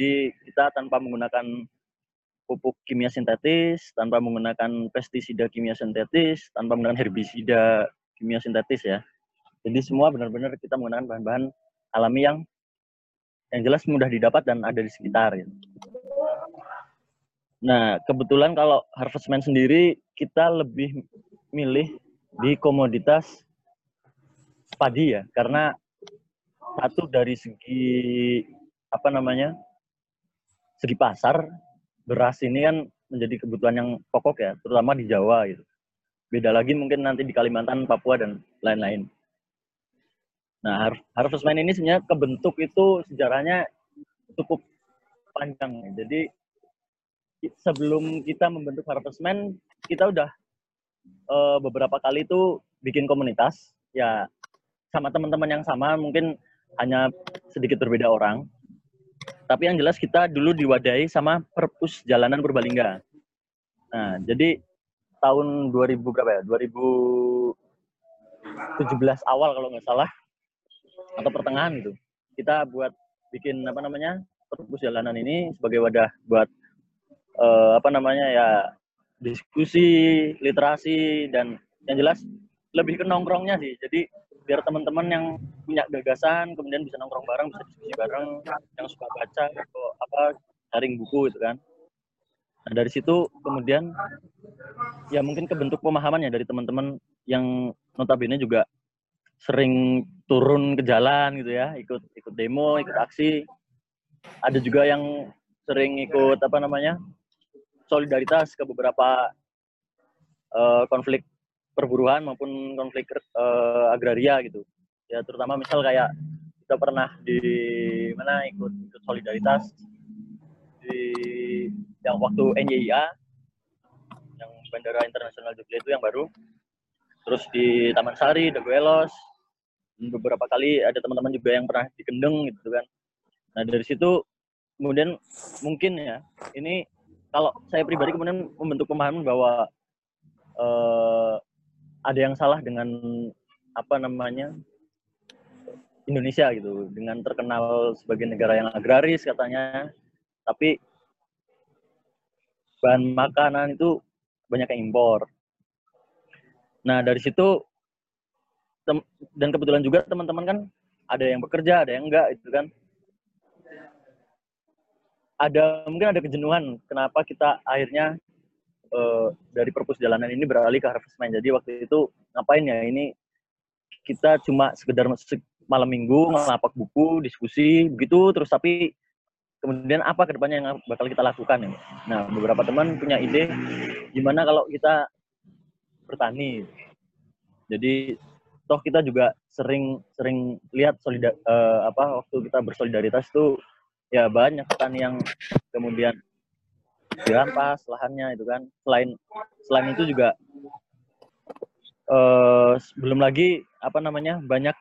Jadi kita tanpa menggunakan pupuk kimia sintetis, tanpa menggunakan pestisida kimia sintetis, tanpa menggunakan herbisida kimia sintetis ya. Jadi semua benar-benar kita menggunakan bahan-bahan alami yang yang jelas mudah didapat dan ada di sekitar. Ya. Nah, kebetulan kalau Harvestman sendiri kita lebih milih di komoditas padi ya, karena satu dari segi apa namanya segi pasar beras ini kan menjadi kebutuhan yang pokok ya, terutama di Jawa gitu. Beda lagi mungkin nanti di Kalimantan, Papua dan lain-lain. Nah, Harvestman ini sebenarnya kebentuk itu sejarahnya cukup panjang. Jadi sebelum kita membentuk Harvestman, kita udah uh, beberapa kali itu bikin komunitas ya sama teman-teman yang sama mungkin hanya sedikit berbeda orang tapi yang jelas kita dulu diwadahi sama perpus jalanan Purbalingga. Nah, jadi tahun 2000 berapa ya? 2017 awal kalau nggak salah atau pertengahan gitu. Kita buat bikin apa namanya? perpus jalanan ini sebagai wadah buat uh, apa namanya ya diskusi, literasi dan yang jelas lebih ke nongkrongnya sih. Jadi biar teman-teman yang punya gagasan kemudian bisa nongkrong bareng bisa diskusi bareng yang suka baca atau apa sharing buku gitu kan. Nah dari situ kemudian ya mungkin kebentuk pemahamannya dari teman-teman yang notabene juga sering turun ke jalan gitu ya ikut ikut demo ikut aksi. Ada juga yang sering ikut apa namanya solidaritas ke beberapa uh, konflik perburuan maupun konflik uh, agraria gitu. Ya terutama misal kayak kita pernah di mana ikut ikut solidaritas di yang waktu NYIA yang Bandara Internasional Jogja itu yang baru. Terus di Taman Sari, Dagoelos, beberapa kali ada teman-teman juga yang pernah di Kendeng gitu kan. Nah dari situ kemudian mungkin ya ini kalau saya pribadi kemudian membentuk pemahaman bahwa uh, ada yang salah dengan apa namanya Indonesia gitu. Dengan terkenal sebagai negara yang agraris katanya. Tapi bahan makanan itu banyak yang impor. Nah dari situ dan kebetulan juga teman-teman kan ada yang bekerja ada yang enggak itu kan. Ada mungkin ada kejenuhan kenapa kita akhirnya uh, dari perpus jalanan ini beralih ke harvestman. Jadi waktu itu ngapain ya ini kita cuma sekedar malam minggu ngelapak buku, diskusi begitu terus tapi kemudian apa ke depannya yang bakal kita lakukan ya. Nah beberapa teman punya ide gimana kalau kita bertani. Jadi toh kita juga sering sering lihat solidar uh, apa waktu kita bersolidaritas tuh ya banyak petani yang kemudian dirampas lahannya itu kan. Selain selain itu juga uh, belum lagi apa namanya banyak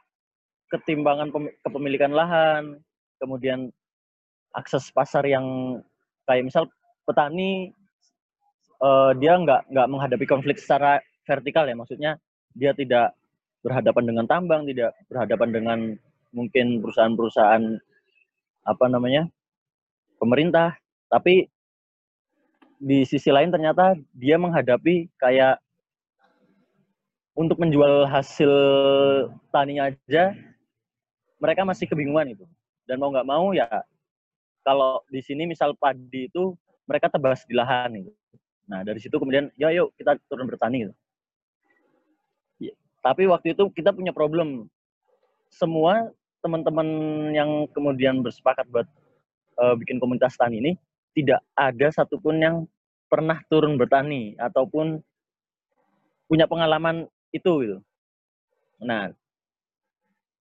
ketimbangan kepemilikan lahan. Kemudian akses pasar yang kayak misal petani uh, dia nggak nggak menghadapi konflik secara vertikal ya. Maksudnya dia tidak berhadapan dengan tambang tidak berhadapan dengan mungkin perusahaan-perusahaan apa namanya pemerintah. Tapi di sisi lain ternyata dia menghadapi kayak untuk menjual hasil taninya aja mereka masih kebingungan itu dan mau nggak mau ya kalau di sini misal padi itu mereka tebas di lahan gitu. Nah dari situ kemudian ya yuk kita turun bertani gitu. Ya, tapi waktu itu kita punya problem semua teman-teman yang kemudian bersepakat buat uh, bikin komunitas tani ini tidak ada satupun yang pernah turun bertani ataupun punya pengalaman itu gitu. Nah,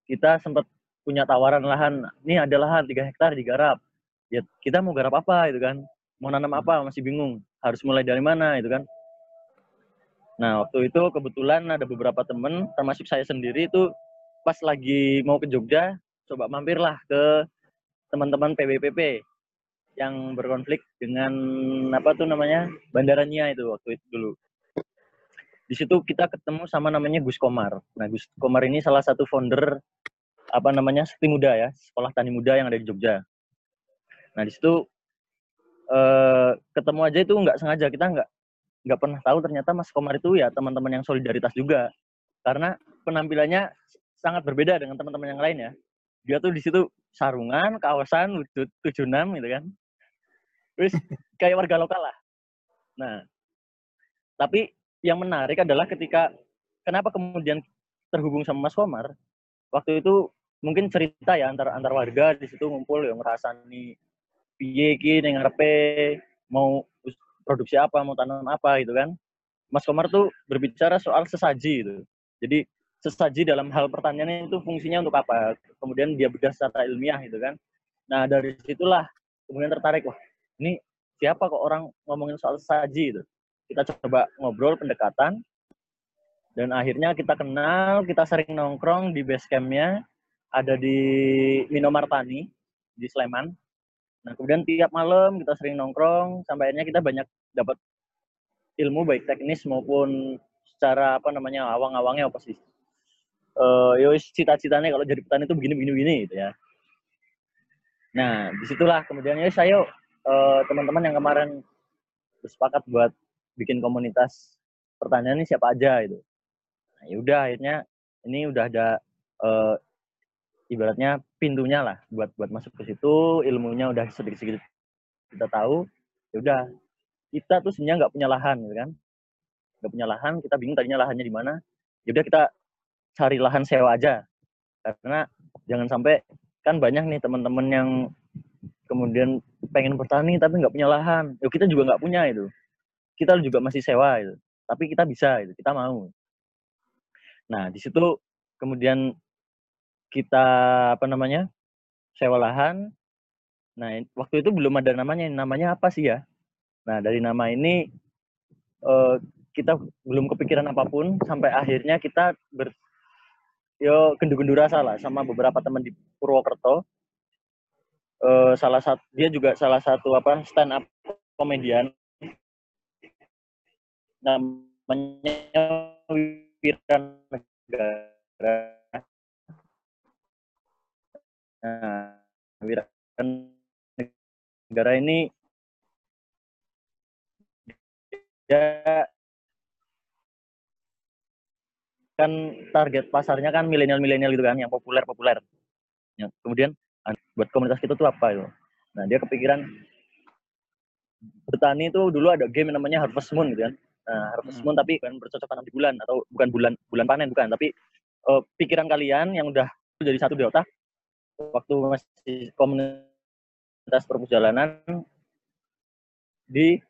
kita sempat punya tawaran lahan, ini ada lahan 3 hektar digarap. Ya, kita mau garap apa itu kan? Mau nanam apa? Masih bingung. Harus mulai dari mana itu kan? Nah, waktu itu kebetulan ada beberapa temen, termasuk saya sendiri itu pas lagi mau ke Jogja, coba mampirlah ke teman-teman PBPP yang berkonflik dengan apa tuh namanya bandaranya itu waktu itu dulu. Di situ kita ketemu sama namanya Gus Komar. Nah Gus Komar ini salah satu founder apa namanya Sakti Muda ya, sekolah tani muda yang ada di Jogja. Nah di situ uh, ketemu aja itu nggak sengaja kita nggak nggak pernah tahu ternyata Mas Komar itu ya teman-teman yang solidaritas juga karena penampilannya sangat berbeda dengan teman-teman yang lain ya. Dia tuh di situ sarungan, kawasan, wujud 76 gitu kan. Terus kayak warga lokal lah. Nah, tapi yang menarik adalah ketika kenapa kemudian terhubung sama Mas Komar, waktu itu mungkin cerita ya antar antar warga di situ ngumpul yang ngerasani piye ki ngarepe mau produksi apa, mau tanam apa gitu kan. Mas Komar tuh berbicara soal sesaji gitu. Jadi sesaji dalam hal pertanian itu fungsinya untuk apa? Kemudian dia bedah secara ilmiah gitu kan. Nah, dari situlah kemudian tertarik wah, ini siapa kok orang ngomongin soal sesaji gitu kita coba ngobrol pendekatan dan akhirnya kita kenal kita sering nongkrong di base campnya. Ada di Minomartani di Sleman. Nah kemudian tiap malam kita sering nongkrong sampai akhirnya kita banyak dapat ilmu baik teknis maupun secara apa namanya awang-awangnya apa sih uh, yo cita-citanya kalau jadi petani itu begini begini gitu ya. Nah di situlah. Kemudian ya saya uh, teman-teman yang kemarin bersepakat buat bikin komunitas pertanian ini siapa aja itu. Nah, yaudah akhirnya ini udah ada uh, ibaratnya pintunya lah buat buat masuk ke situ, ilmunya udah sedikit-sedikit kita tahu. Ya udah kita tuh sebenarnya nggak punya lahan gitu kan. Nggak punya lahan, kita bingung tadinya lahannya di mana. Ya udah kita cari lahan sewa aja. Karena jangan sampai kan banyak nih teman-teman yang kemudian pengen bertani tapi nggak punya lahan. Ya kita juga nggak punya itu kita juga masih sewa itu. Tapi kita bisa itu, kita mau. Nah, di situ kemudian kita apa namanya? sewa lahan. Nah, waktu itu belum ada namanya. Namanya apa sih ya? Nah, dari nama ini uh, kita belum kepikiran apa pun sampai akhirnya kita ber yo gendu-gendu rasa lah sama beberapa teman di Purwokerto. Uh, salah satu dia juga salah satu apa stand up komedian namanya Wiran Negara. Nah, Wiran Negara ini dia kan target pasarnya kan milenial-milenial gitu kan yang populer-populer. Ya, kemudian buat komunitas kita tuh apa itu? Nah, dia kepikiran bertani itu dulu ada game namanya Harvest Moon gitu kan. Nah, harvest moon hmm. tapi bukan bercocok tanam di bulan atau bukan bulan bulan panen bukan, tapi uh, pikiran kalian yang udah jadi satu di otak waktu masih komunitas perjalanan di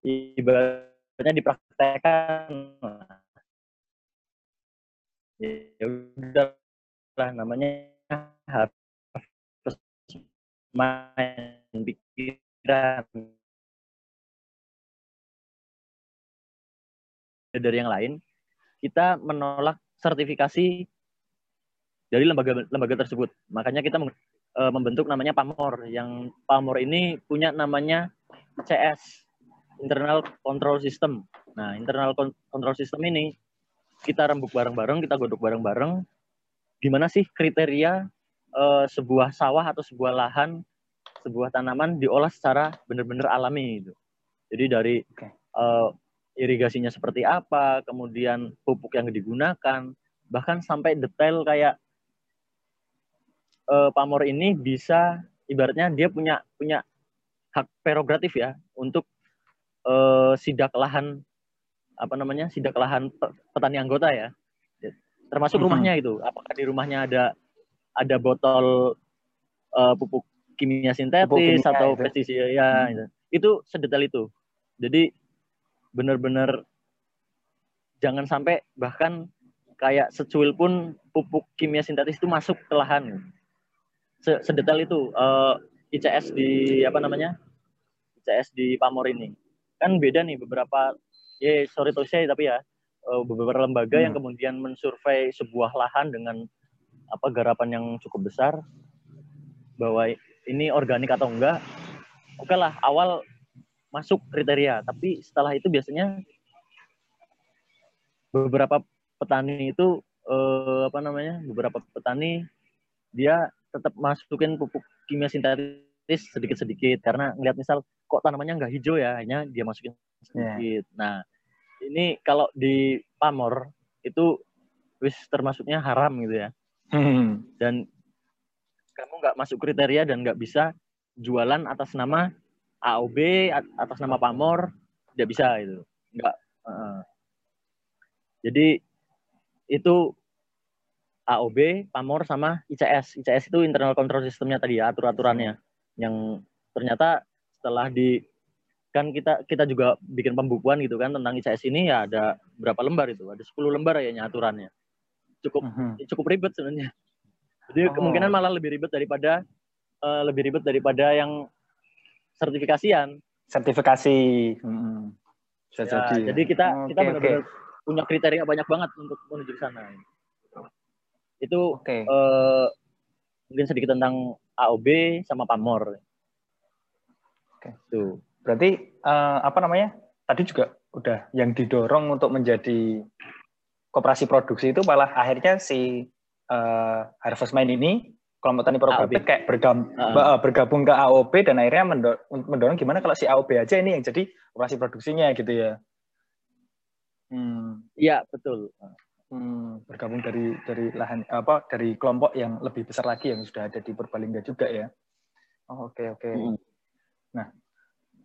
ibaratnya dipraktekkan ya udah lah namanya harus main pikiran dari yang lain, kita menolak sertifikasi dari lembaga lembaga tersebut. Makanya kita e, membentuk namanya PAMOR. Yang PAMOR ini punya namanya CS, Internal Control System. Nah, Internal Control System ini kita rembuk bareng-bareng, kita godok bareng-bareng. Gimana sih kriteria e, sebuah sawah atau sebuah lahan, sebuah tanaman diolah secara benar-benar alami gitu. Jadi dari okay. uh, irigasinya seperti apa, kemudian pupuk yang digunakan, bahkan sampai detail kayak uh, pamor ini bisa ibaratnya dia punya punya hak prerogatif ya untuk uh, sidak lahan apa namanya sidak lahan petani anggota ya termasuk rumahnya itu apakah di rumahnya ada ada botol uh, pupuk kimia sintetis pupuk kimia, atau pestisida ya hmm. itu. itu sedetail itu jadi benar-benar jangan sampai bahkan kayak secuil pun pupuk kimia sintetis itu masuk ke lahan. Sedetail itu uh, eh, ICS di apa namanya? ICS di Pamor ini. Kan beda nih beberapa ya sorry to say tapi ya uh, beberapa lembaga hmm. yang kemudian mensurvei sebuah lahan dengan apa garapan yang cukup besar bahwa ini organik atau enggak. Oke lah, awal masuk kriteria tapi setelah itu biasanya beberapa petani itu eh, apa namanya beberapa petani dia tetap masukin pupuk kimia sintetis sedikit-sedikit karena ngeliat misal kok tanamannya nggak hijau ya hanya dia masukin sedikit. Yeah. Nah ini kalau di pamor itu wis termasuknya haram gitu ya. Hmm. Dan kamu nggak masuk kriteria dan nggak bisa jualan atas nama AOB atas nama pamor tidak bisa itu nggak. Uh, jadi itu AOB, Pamor sama ICS. ICS itu internal control systemnya tadi ya, atur-aturannya. Yang ternyata setelah di kan kita kita juga bikin pembukuan gitu kan tentang ICS ini ya ada berapa lembar itu? Ada 10 lembar ya aturannya. Cukup. -huh. cukup ribet sebenarnya. Jadi oh. kemungkinan malah lebih ribet daripada uh, lebih ribet daripada yang sertifikasian. Sertifikasi. Hmm. ya, jadi. jadi kita okay, kita benar-benar okay. punya kriteria banyak banget untuk menuju ke sana. Itu okay. uh, eh, mungkin sedikit tentang AOB sama Pamor. Oke. Okay. Tuh. Berarti uh, apa namanya? Tadi juga udah yang didorong untuk menjadi koperasi produksi itu malah akhirnya si uh, Harvest Mind ini kelompok tani progratif kayak bergabung, uh. bergabung ke AOB dan akhirnya mendorong, mendorong gimana kalau si AOB aja ini yang jadi koperasi produksinya gitu ya. Hmm. Iya betul. Hmm, bergabung dari dari lahan apa dari kelompok yang lebih besar lagi yang sudah ada di Purbalingga juga ya. Oh, oke okay, oke. Okay. Hmm. Nah,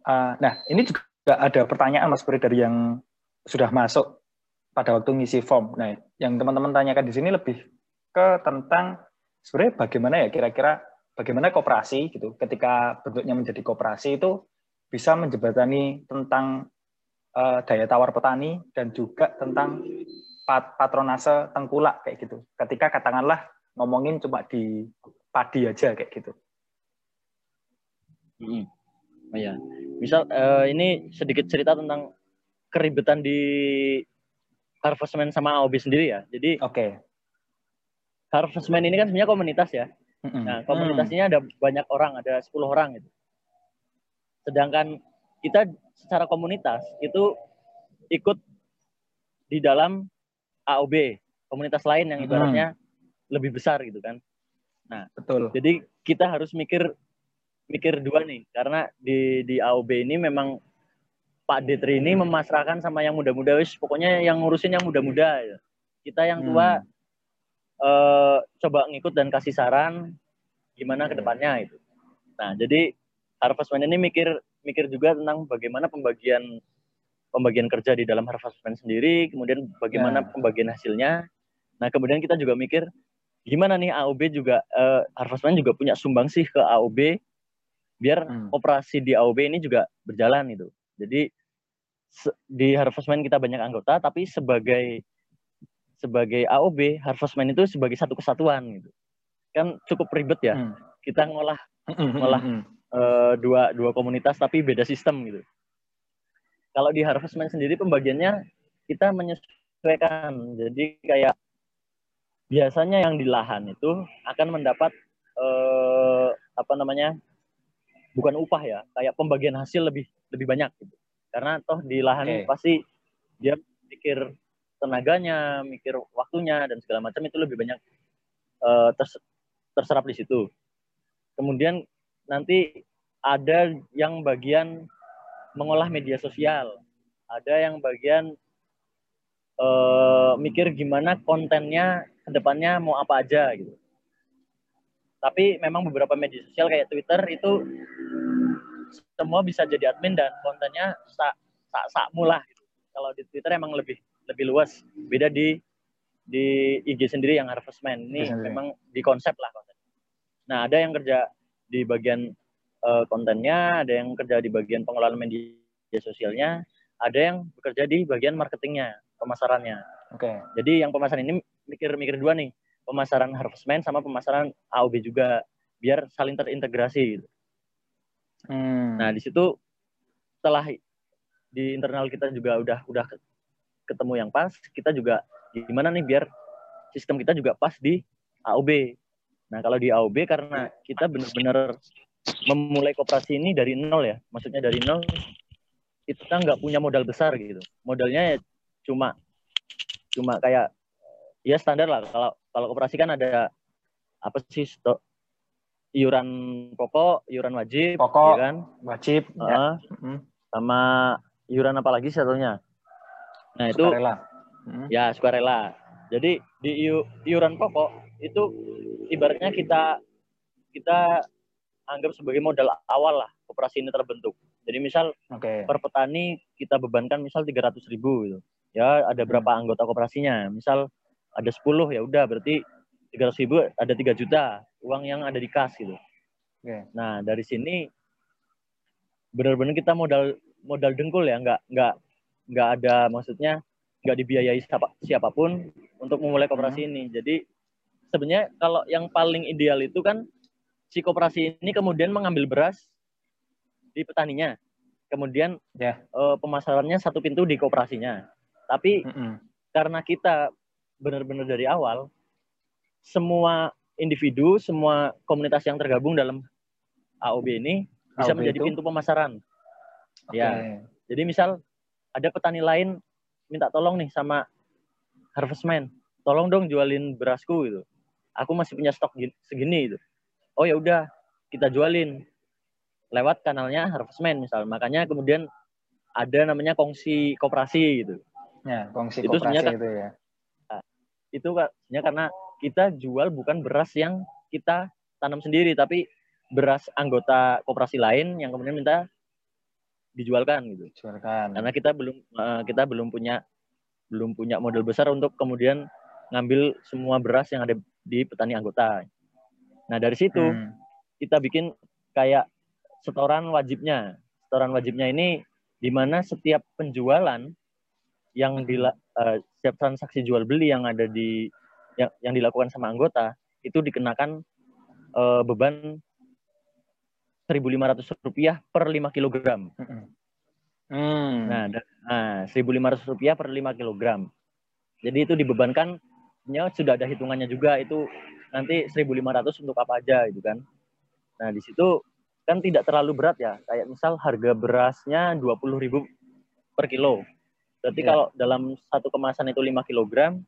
uh, nah ini juga ada pertanyaan Mas Puri dari yang sudah masuk pada waktu ngisi form. Nah, yang teman-teman tanyakan di sini lebih ke tentang sebenarnya bagaimana ya kira-kira bagaimana kooperasi gitu ketika bentuknya menjadi kooperasi itu bisa menjembatani tentang uh, daya tawar petani dan juga tentang pat patronase tengkulak kayak gitu. Ketika katakanlah ngomongin cuma di padi aja kayak gitu. Hmm. Oh ya, misal uh, ini sedikit cerita tentang keribetan di Harvestman sama AOB sendiri ya. Jadi Oke. Okay. Harvestman ini kan sebenarnya komunitas ya. Mm-hmm. Nah, komunitasnya ada banyak orang, ada 10 orang gitu. Sedangkan kita secara komunitas itu ikut di dalam AOB, komunitas lain yang ibaratnya hmm. lebih besar gitu kan. Nah, betul. Jadi kita harus mikir mikir dua nih karena di di AOB ini memang Pak Detri ini memasrahkan sama yang muda-muda wis pokoknya yang ngurusin yang muda-muda ya. Kita yang tua hmm. uh, coba ngikut dan kasih saran gimana ke depannya itu. Nah, jadi Harvestman ini mikir mikir juga tentang bagaimana pembagian pembagian kerja di dalam harvestman sendiri, kemudian bagaimana yeah. pembagian hasilnya. Nah, kemudian kita juga mikir gimana nih AOB juga uh, harvestman juga punya sumbang sih ke AOB biar hmm. operasi di AOB ini juga berjalan itu. Jadi di harvestman kita banyak anggota tapi sebagai sebagai AOB harvestman itu sebagai satu kesatuan gitu. Kan cukup ribet ya. Hmm. Kita ngolah hmm, hmm, ngolah uh, dua dua komunitas tapi beda sistem gitu. Kalau di Harvestman sendiri pembagiannya kita menyesuaikan. Jadi kayak biasanya yang di lahan itu akan mendapat eh, apa namanya? bukan upah ya, kayak pembagian hasil lebih lebih banyak gitu. Karena toh di lahan okay. pasti dia mikir tenaganya, mikir waktunya dan segala macam itu lebih banyak uh, ters terserap di situ. Kemudian nanti ada yang bagian mengolah media sosial. Ada yang bagian uh, mikir gimana kontennya ke depannya mau apa aja gitu. Tapi memang beberapa media sosial kayak Twitter itu semua bisa jadi admin dan kontennya sak sak sak mulah gitu. Kalau di Twitter emang lebih lebih luas. Beda di di IG sendiri yang Harvestman ini memang di konsep lah konten. Nah ada yang kerja di bagian uh, kontennya, ada yang kerja di bagian pengelolaan media sosialnya, ada yang bekerja di bagian marketingnya, pemasarannya. Oke. Okay. Jadi yang pemasaran ini mikir-mikir dua nih, pemasaran Harvestman sama pemasaran AOB juga, biar saling terintegrasi. Gitu. Hmm. Nah di situ setelah di internal kita juga udah udah ketemu yang pas, kita juga gimana nih biar sistem kita juga pas di AOB. Nah kalau di AOB karena kita benar-benar memulai koperasi ini dari nol ya, maksudnya dari nol kita nggak punya modal besar gitu. Modalnya ya cuma cuma kayak ya standar lah. Kalau kalau koperasi kan ada apa sih iuran pokok, iuran wajib, pokok, ya kan? wajib, uh, ya. sama iuran apa lagi satunya? Nah itu sukarela. Hmm. ya sukarela. Jadi di iuran pokok itu ibaratnya kita kita anggap sebagai modal awal lah operasi ini terbentuk. Jadi misal okay. per petani kita bebankan misal 300 ribu gitu. Ya ada berapa hmm. anggota kooperasinya. Misal ada 10 ya udah berarti 300 ribu ada 3 juta uang yang ada di kas gitu. Okay. Nah dari sini benar-benar kita modal modal dengkul ya nggak nggak nggak ada maksudnya nggak dibiayai siapa, siapa pun untuk memulai kooperasi hmm. ini. Jadi sebenarnya kalau yang paling ideal itu kan si kooperasi ini kemudian mengambil beras di petaninya, kemudian yeah. Ya. uh, pemasarannya satu pintu di kooperasinya. Tapi mm -hmm. karena kita benar-benar dari awal semua individu, semua komunitas yang tergabung dalam AOB ini bisa AOB menjadi itu? pintu pemasaran. Okay. Ya. Jadi misal ada petani lain minta tolong nih sama harvestman, tolong dong jualin berasku gitu. Aku masih punya stok segini gitu. Oh ya udah, kita jualin lewat kanalnya harvestman misal. Makanya kemudian ada namanya kongsi koperasi gitu. Ya, kongsi itu koperasi itu ya. Nah, itu sebenarnya karena kita jual bukan beras yang kita tanam sendiri, tapi beras anggota koperasi lain yang kemudian minta dijualkan gitu. Jualkan. Karena kita belum uh, kita belum punya belum punya modal besar untuk kemudian ngambil semua beras yang ada di petani anggota. Nah dari situ hmm. kita bikin kayak setoran wajibnya. Setoran wajibnya ini di mana setiap penjualan yang di uh, eh, setiap transaksi jual beli yang ada di yang, yang dilakukan sama anggota itu dikenakan uh, beban 1.500 rupiah per 5 kilogram. Hmm. Nah, nah 1.500 rupiah per 5 kilogram. Jadi itu dibebankan, ya sudah ada hitungannya juga itu nanti 1.500 untuk apa aja gitu kan. Nah di situ kan tidak terlalu berat ya. Kayak misal harga berasnya 20.000 per kilo. Berarti yeah. kalau dalam satu kemasan itu 5 kilogram,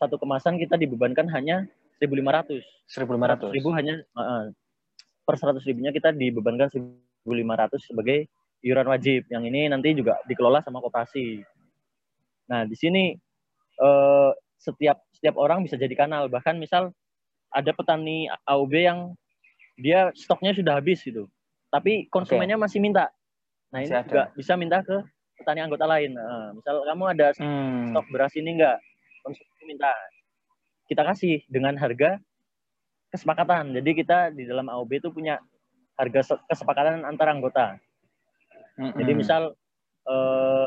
satu kemasan kita dibebankan hanya 1.500. 1.500. Ribu hanya uh, per 100 ribunya kita dibebankan 1.500 sebagai iuran wajib. Yang ini nanti juga dikelola sama koperasi. Nah, di sini eh, setiap setiap orang bisa jadi kanal. Bahkan misal ada petani AOB yang dia stoknya sudah habis gitu. Tapi konsumennya okay. masih minta. Nah, ini juga bisa minta ke petani anggota lain. Nah, misal kamu ada hmm. stok beras ini enggak, konsumen minta. Kita kasih dengan harga kesepakatan. Jadi kita di dalam AOB itu punya harga kesepakatan antar anggota. Mm-hmm. Jadi misal eh,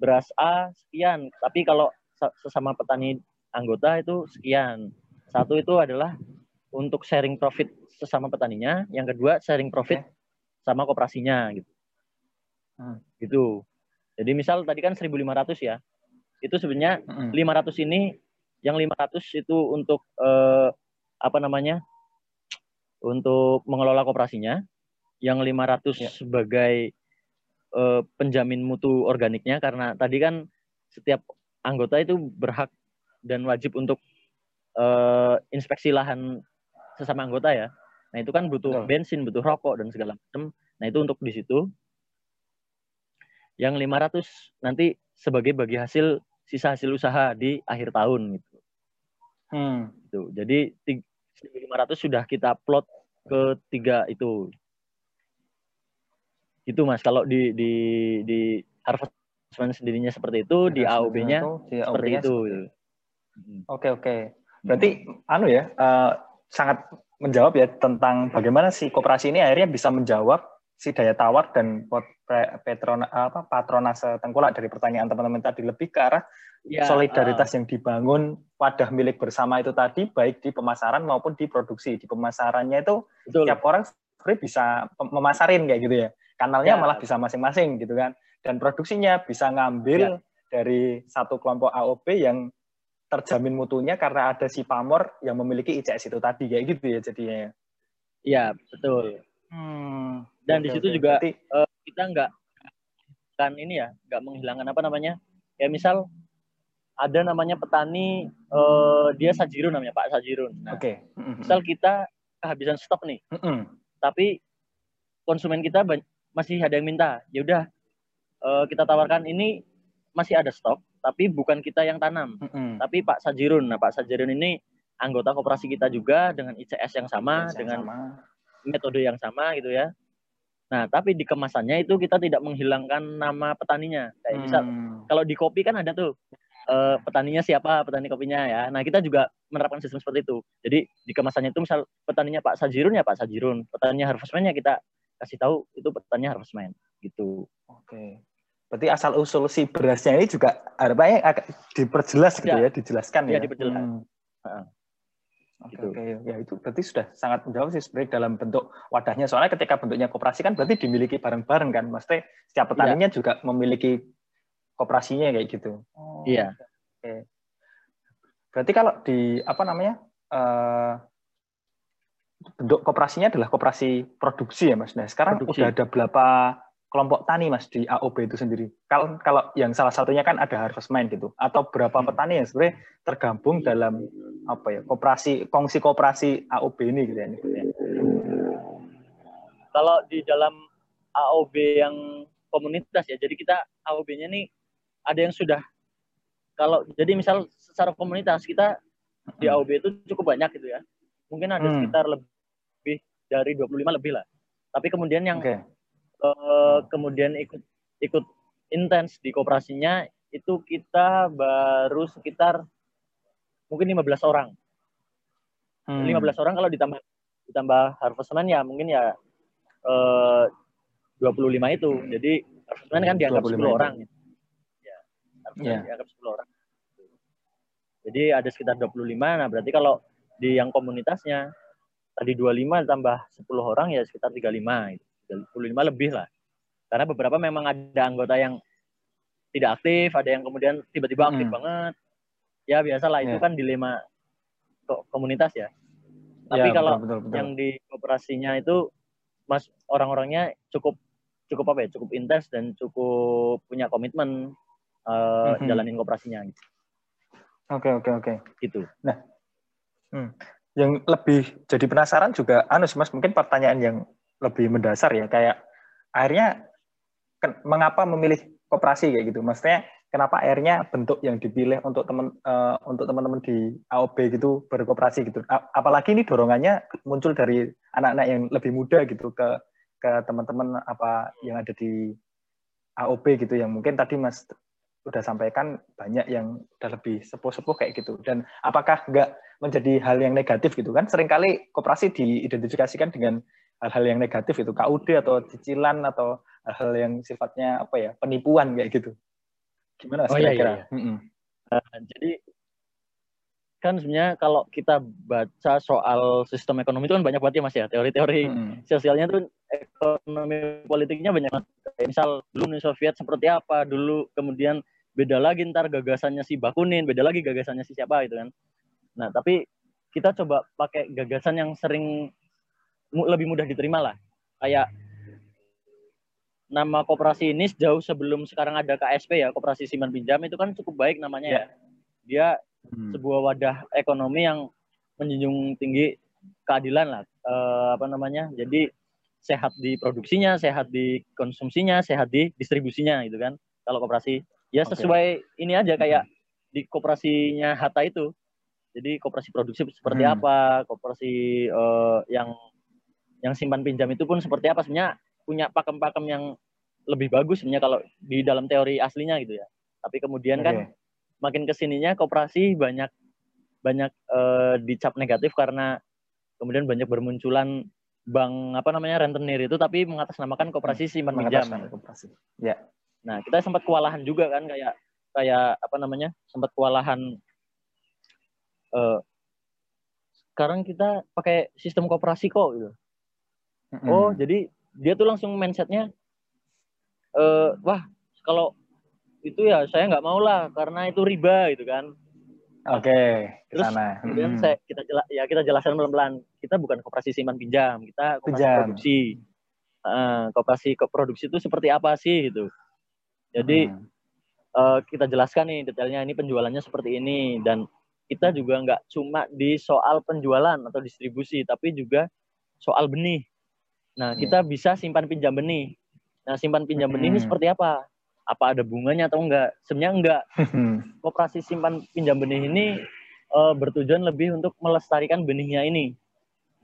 beras A sekian, tapi kalau sesama petani anggota itu sekian. Satu itu adalah untuk sharing profit sesama petaninya, yang kedua sharing profit okay. sama koperasinya gitu. Hmm. Gitu. Jadi misal tadi kan 1.500 ya. Itu sebenarnya hmm. 500 ini yang 500 itu untuk eh, apa namanya untuk mengelola kooperasinya yang 500 ya. sebagai uh, penjamin mutu organiknya karena tadi kan setiap anggota itu berhak dan wajib untuk uh, inspeksi lahan sesama anggota ya. Nah, itu kan butuh bensin, butuh rokok dan segala macam. Nah, itu untuk di situ. Yang 500 nanti sebagai bagi hasil sisa hasil usaha di akhir tahun gitu. Hmm. Gitu. Jadi 1.500 sudah kita plot ke tiga itu. Itu Mas, kalau di di di sendirinya seperti itu, di AOB-nya seperti itu. Hmm. Oke, oke. Berarti hmm. anu ya, uh, sangat menjawab ya tentang bagaimana si koperasi ini akhirnya bisa menjawab si daya tawar dan petrona, apa, patronase tengkulak dari pertanyaan teman-teman tadi lebih ke arah ya, solidaritas uh, yang dibangun wadah milik bersama itu tadi baik di pemasaran maupun di produksi. Di pemasarannya itu betul. setiap orang sebenarnya bisa memasarin kayak gitu ya. Kanalnya ya. malah bisa masing-masing gitu kan. Dan produksinya bisa ngambil ya. dari satu kelompok AOP yang terjamin mutunya karena ada si pamor yang memiliki ICS itu tadi kayak gitu ya jadinya. Iya betul. Hmm, dan di situ okay. juga Berarti... uh, kita nggak kan ini ya, nggak menghilangkan apa namanya. Ya misal ada namanya petani uh, dia Sajirun namanya Pak Sajirun. Nah, Oke. Okay. Mm-hmm. Misal kita kehabisan stok nih. Mm -hmm. Tapi konsumen kita masih ada yang minta. Ya udah uh, kita tawarkan ini masih ada stok, tapi bukan kita yang tanam. Mm -hmm. Tapi Pak Sajirun. Nah, Pak Sajirun ini anggota koperasi kita juga dengan ICS yang sama, ICS dengan sama. metode yang sama gitu ya. Nah, tapi di kemasannya itu kita tidak menghilangkan nama petaninya. Kayak hmm. misal kalau di kopi kan ada tuh uh, petaninya siapa, petani kopinya ya. Nah, kita juga menerapkan sistem seperti itu. Jadi di kemasannya itu misal petaninya Pak Sajirun ya Pak Sajirun, petaninya Harvestman ya kita kasih tahu itu petaninya Harvestman gitu. Oke. Berarti asal usul si berasnya ini juga harapannya agak diperjelas gitu ya, ya dijelaskan ya. Iya, diperjelas. Hmm. Oke, gitu. oke, ya itu berarti sudah sangat menjawab sih sebenarnya dalam bentuk wadahnya. Soalnya ketika bentuknya koperasi kan berarti dimiliki bareng-bareng kan, Maksudnya setiap petaninya ya. juga memiliki koperasinya kayak gitu. Oh, iya. Oke. Berarti kalau di apa namanya uh, bentuk koperasinya adalah koperasi produksi ya, Mas. Nah sekarang produksi. udah ada berapa kelompok tani mas di AOB itu sendiri? Kalau kalau yang salah satunya kan ada Harvest Mind gitu, atau berapa hmm. petani yang sebenarnya tergabung dalam apa ya koperasi kongsi koperasi AOB ini gitu ya? Kalau di dalam AOB yang komunitas ya, jadi kita AOB-nya nih ada yang sudah kalau jadi misal secara komunitas kita di hmm. AOB itu cukup banyak gitu ya, mungkin ada hmm. sekitar lebih dari 25 lebih lah. Tapi kemudian yang okay uh, kemudian ikut ikut intens di kooperasinya itu kita baru sekitar mungkin 15 orang. Hmm. 15 orang kalau ditambah ditambah harvestman ya mungkin ya eh, 25 itu. Jadi harvestman kan dianggap 10 itu. orang. Ya, harvestman yeah. dianggap 10 orang. Jadi ada sekitar 25. Nah, berarti kalau di yang komunitasnya tadi 25 tambah 10 orang ya sekitar 35 gitu. 25 lebih lah. Karena beberapa memang ada anggota yang tidak aktif, ada yang kemudian tiba-tiba aktif hmm. banget. Ya biasalah itu yeah. kan dilema komunitas ya. Tapi ya, kalau betul, betul, betul. yang di kooperasinya itu mas orang-orangnya cukup cukup apa ya? Cukup intens dan cukup punya komitmen uh, mm-hmm. jalanin kooperasinya. Gitu. Oke oke oke. Gitu. Nah, hmm. yang lebih jadi penasaran juga, anu mas mungkin pertanyaan yang lebih mendasar ya kayak akhirnya ken, mengapa memilih koperasi kayak gitu? Maksudnya kenapa akhirnya bentuk yang dipilih untuk teman uh, untuk teman-teman di AOB gitu berkooperasi gitu? Apalagi ini dorongannya muncul dari anak-anak yang lebih muda gitu ke ke teman-teman apa yang ada di AOB gitu yang mungkin tadi Mas udah sampaikan banyak yang udah lebih sepuh-sepuh kayak gitu. Dan apakah nggak menjadi hal yang negatif gitu kan? Seringkali koperasi diidentifikasikan dengan hal-hal yang negatif itu KUD atau cicilan atau hal-hal yang sifatnya apa ya penipuan kayak gitu. Gimana oh, iya, kira-kira? iya, iya. Uh, jadi kan sebenarnya kalau kita baca soal sistem ekonomi itu kan banyak banget ya mas ya. Teori-teori hmm. sosialnya tuh ekonomi politiknya banyak misal dulu Uni Soviet seperti apa dulu kemudian beda lagi ntar gagasannya si Bakunin beda lagi gagasannya si siapa gitu kan. Nah tapi kita coba pakai gagasan yang sering lebih mudah diterima lah. Kayak nama koperasi ini jauh sebelum sekarang ada KSP ya, koperasi simpan pinjam itu kan cukup baik namanya yeah. ya. Dia hmm. sebuah wadah ekonomi yang menjunjung tinggi keadilan lah, e, apa namanya? Jadi sehat di produksinya, sehat di konsumsinya, sehat di distribusinya gitu kan. Kalau koperasi ya sesuai okay. ini aja kayak hmm. di koperasinya Hatta itu. Jadi koperasi produksi seperti hmm. apa, koperasi uh, yang yang simpan pinjam itu pun seperti apa sebenarnya punya pakem-pakem yang lebih bagus sebenarnya kalau di dalam teori aslinya gitu ya. Tapi kemudian okay. kan makin ke sininya koperasi banyak banyak uh, dicap negatif karena kemudian banyak bermunculan bank apa namanya rentenir itu tapi mengatasnamakan koperasi hmm, simpan pinjam. Koperasi. Ya. Nah kita sempat kewalahan juga kan kayak kayak apa namanya sempat kewalahan uh, sekarang kita pakai sistem koperasi kok gitu. Mm-hmm. Oh, jadi dia tuh langsung mindsetnya, uh, wah kalau itu ya saya nggak mau lah karena itu riba gitu kan. Oke, okay, terus sana. kemudian hmm. saya kita jela, ya kita jelaskan pelan-pelan. Kita bukan koperasi simpan pinjam, kita koperasi pinjam. produksi. Uh, koperasi produksi itu seperti apa sih gitu. Jadi hmm. uh, kita jelaskan nih detailnya ini penjualannya seperti ini dan kita juga nggak cuma di soal penjualan atau distribusi, tapi juga soal benih. Nah, kita hmm. bisa simpan pinjam benih. Nah, simpan pinjam benih ini hmm. seperti apa? Apa ada bunganya atau enggak? Sebenarnya enggak. Koperasi simpan pinjam benih ini uh, bertujuan lebih untuk melestarikan benihnya ini.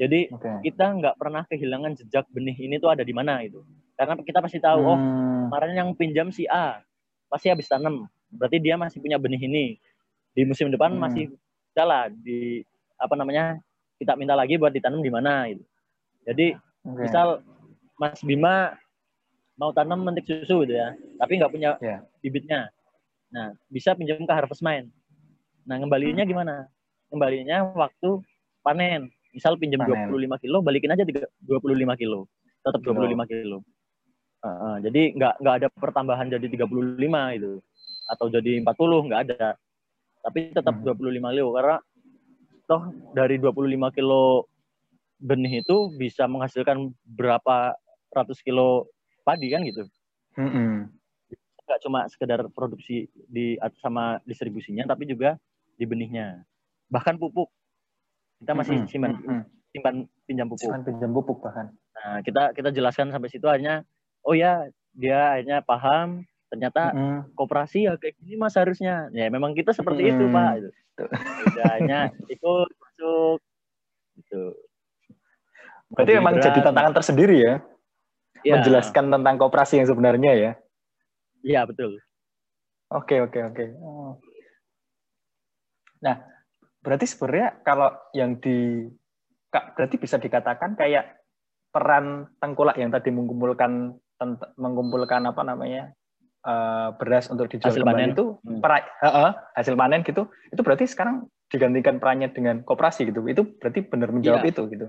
Jadi okay. kita nggak pernah kehilangan jejak benih ini tuh ada di mana itu. Karena kita pasti tahu, oh, hmm. oh kemarin yang pinjam si A pasti habis tanam. Berarti dia masih punya benih ini. Di musim depan hmm. masih salah di apa namanya kita minta lagi buat ditanam di mana itu. Jadi okay. misal Mas Bima mau tanam mentik susu gitu ya, tapi nggak punya yeah. bibitnya. Nah, bisa pinjam ke Harvest Mind. Nah, ngembalinya gimana? Ngembalinya waktu panen misal pinjam Panen. 25 kilo balikin aja 25 kilo tetap 25 kilo, kilo. Uh, uh, jadi nggak nggak ada pertambahan jadi 35 itu atau jadi 40 nggak ada tapi tetap hmm. 25 kilo karena toh dari 25 kilo benih itu bisa menghasilkan berapa ratus kilo padi kan gitu hmm. nggak cuma sekedar produksi di sama distribusinya tapi juga di benihnya bahkan pupuk kita masih simpan mm-hmm. simpan pinjam pupuk. Simpan pinjam pupuk bahkan. Nah, kita kita jelaskan sampai situ hanya oh ya, dia akhirnya paham ternyata mm-hmm. koperasi ya kayak gini Mas harusnya. Ya memang kita seperti mm-hmm. itu, Pak. Itu. hanya ikut masuk itu. Berarti memang berat. jadi tantangan tersendiri ya? ya. Menjelaskan tentang koperasi yang sebenarnya ya. Iya, betul. Oke, oke, oke. Oh. Nah, berarti sebenarnya kalau yang di berarti bisa dikatakan kayak peran tengkulak yang tadi mengumpulkan mengumpulkan apa namanya uh, beras untuk dijual hasil kembali panen. itu hmm. uh, uh, hasil panen gitu itu berarti sekarang digantikan perannya dengan koperasi gitu itu berarti benar menjawab ya. itu gitu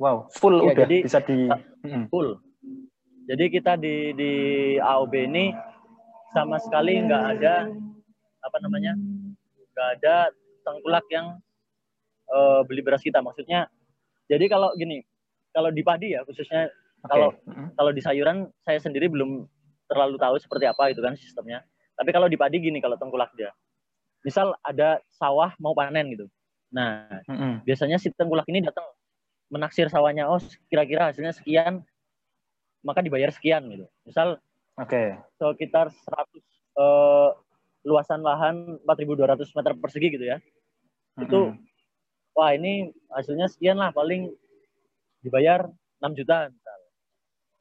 wow full ya, udah jadi, bisa di full jadi kita di di AOB ini sama sekali nggak ada apa namanya nggak ada tengkulak yang uh, beli beras kita. Maksudnya, jadi kalau gini, kalau di padi ya khususnya okay. kalau kalau di sayuran saya sendiri belum terlalu tahu seperti apa itu kan sistemnya. Tapi kalau di padi gini kalau tengkulak dia, misal ada sawah mau panen gitu. Nah, mm-hmm. biasanya si tengkulak ini datang menaksir sawahnya, oh kira-kira hasilnya sekian, maka dibayar sekian gitu. Misal, oke, okay. sekitar 100 uh, luasan lahan 4.200 meter persegi gitu ya hmm. itu wah ini hasilnya sekian lah paling dibayar 6 juta misal.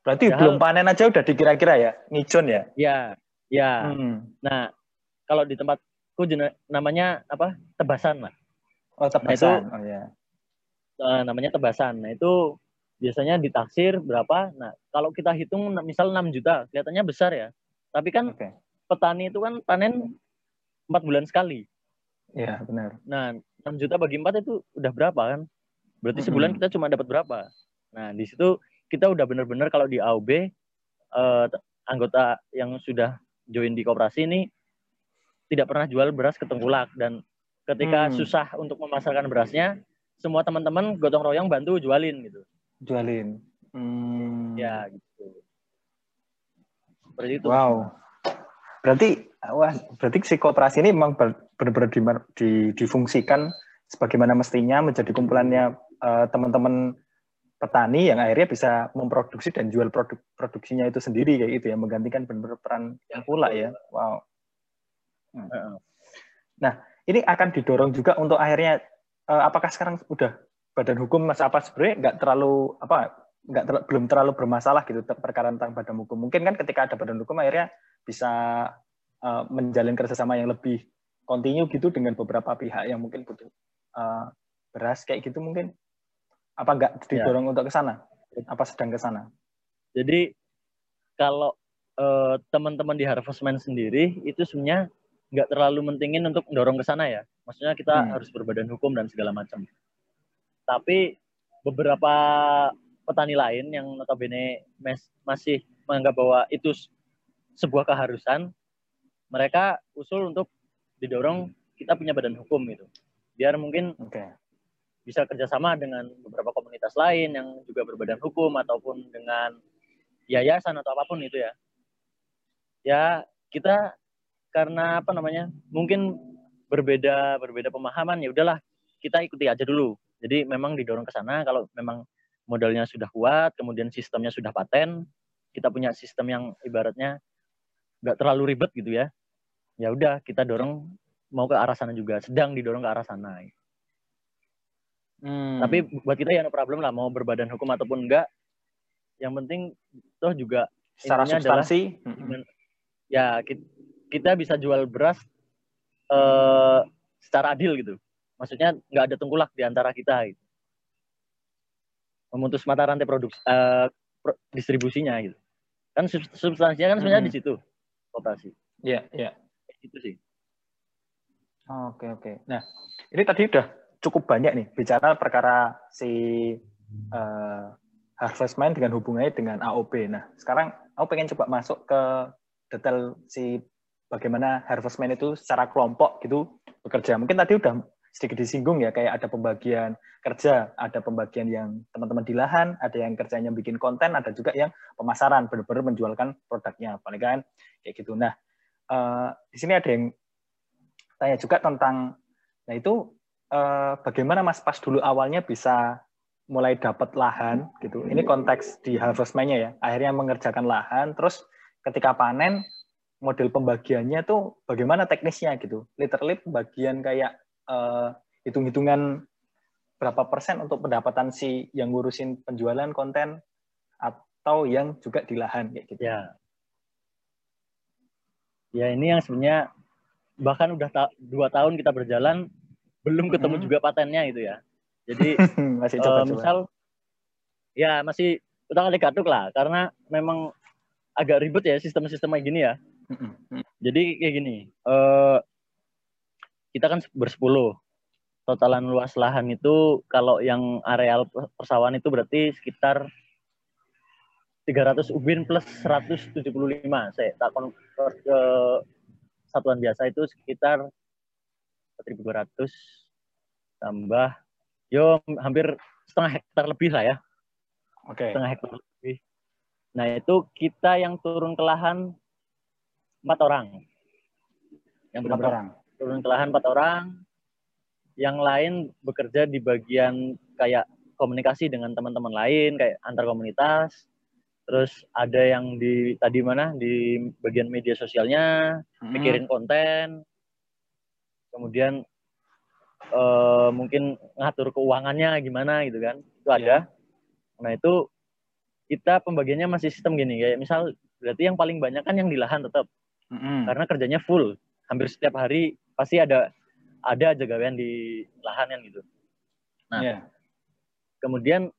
Berarti Padahal, belum panen aja udah dikira-kira ya, ngicun ya? Ya, ya. Hmm. Nah, kalau di tempatku namanya apa? Tebasan lah. Oh, tebasan. Nah, itu, oh ya. Uh, namanya tebasan. Nah, itu biasanya ditaksir berapa? Nah, kalau kita hitung misal 6 juta, kelihatannya besar ya. Tapi kan okay. petani itu kan panen empat bulan sekali. Iya, benar. Nah, 6 juta bagi 4 itu udah berapa kan? Berarti sebulan mm -hmm. kita cuma dapat berapa? Nah, di situ kita udah benar-benar kalau di AOB eh, anggota yang sudah join di koperasi ini tidak pernah jual beras ke tengkulak dan ketika hmm. susah untuk memasarkan berasnya, semua teman-teman gotong royong bantu jualin gitu. Jualin. Hmm. Ya, gitu. Seperti itu. Wow. Berarti wah, berarti si koperasi ini memang benar-benar di, di, difungsikan sebagaimana mestinya menjadi kumpulannya uh, teman-teman petani yang akhirnya bisa memproduksi dan jual produk produksinya itu sendiri kayak gitu ya menggantikan benar-benar peran yang pula ya wow hmm. nah ini akan didorong juga untuk akhirnya apakah sekarang udah badan hukum mas? Apa sebenarnya nggak terlalu apa nggak ter, belum terlalu bermasalah gitu perkara tentang badan hukum? Mungkin kan ketika ada badan hukum akhirnya bisa uh, menjalin kerjasama yang lebih kontinu gitu dengan beberapa pihak yang mungkin butuh uh, beras kayak gitu mungkin. Apa enggak didorong ya. untuk ke sana? Apa sedang ke sana? Jadi kalau uh, teman-teman di Harvestman sendiri itu sebenarnya nggak terlalu mentingin untuk mendorong ke sana ya maksudnya kita hmm. harus berbadan hukum dan segala macam tapi beberapa petani lain yang notabene masih menganggap bahwa itu sebuah keharusan, mereka usul untuk didorong kita punya badan hukum gitu. Biar mungkin okay. bisa kerjasama dengan beberapa komunitas lain yang juga berbadan hukum ataupun dengan yayasan atau apa pun itu ya. Ya kita karena apa namanya mungkin berbeda berbeda pemahaman ya udahlah kita ikuti aja dulu. Jadi memang didorong ke sana kalau memang modalnya sudah kuat, kemudian sistemnya sudah paten, kita punya sistem yang ibaratnya nggak terlalu ribet gitu ya. Ya udah kita dorong mau ke arah sana juga, sedang didorong ke arah sana. Hmm. Tapi buat kita ya no problem lah mau berbadan hukum ataupun enggak. Yang penting toh juga secara substansi adalah, ya kita bisa jual beras uh, secara adil gitu. Maksudnya nggak ada tengkulak di antara kita gitu. Memutus mata rantai produksi uh, distribusinya gitu. Kan substansinya kan sebenarnya hmm. di situ operasi. Iya, iya. Itu sih. Oke, oke. Nah, ini tadi udah cukup banyak nih bicara perkara si uh, Harvestman dengan hubungannya dengan AOB. Nah, sekarang aku pengen coba masuk ke detail si bagaimana Harvestman itu secara kelompok gitu bekerja. Mungkin tadi udah sedikit disinggung ya, kayak ada pembagian kerja, ada pembagian yang teman-teman di lahan, ada yang kerjanya bikin konten, ada juga yang pemasaran, benar-benar menjualkan produknya, paling kan kayak gitu. Nah, uh, di sini ada yang tanya juga tentang, nah itu uh, bagaimana Mas pas dulu awalnya bisa mulai dapat lahan gitu. Ini konteks di harvestman-nya ya. Akhirnya mengerjakan lahan, terus ketika panen model pembagiannya tuh bagaimana teknisnya gitu. Literally pembagian kayak uh, hitung-hitungan berapa persen untuk pendapatan si yang ngurusin penjualan konten atau yang juga di lahan kayak gitu. Ya. Ya ini yang sebenarnya bahkan udah ta dua tahun kita berjalan belum ketemu hmm. juga patennya itu ya. Jadi masih coba, uh, misal ya masih utang adik katuk lah karena memang agak ribet ya sistem-sistem kayak gini ya. Jadi kayak gini, uh, kita kan bersepuluh. Totalan luas lahan itu kalau yang areal persawahan itu berarti sekitar 300 ubin plus 175. Saya tak konvert ke satuan biasa itu sekitar 4.200 tambah yo hampir setengah hektar lebih lah ya. Oke. Okay. Setengah hektar lebih. Nah itu kita yang turun ke lahan empat orang. Yang empat orang. Turun ke lahan empat orang. Yang lain bekerja di bagian kayak komunikasi dengan teman-teman lain kayak antar komunitas. Terus ada yang di tadi mana di bagian media sosialnya, hmm. mikirin konten. Kemudian uh, mungkin ngatur keuangannya gimana gitu kan itu ada yeah. nah itu kita pembagiannya masih sistem gini kayak misal berarti yang paling banyak kan yang di lahan tetap mm-hmm. karena kerjanya full. Hampir setiap hari pasti ada ada aja gawean di lahan kan gitu. Nah yeah. kemudian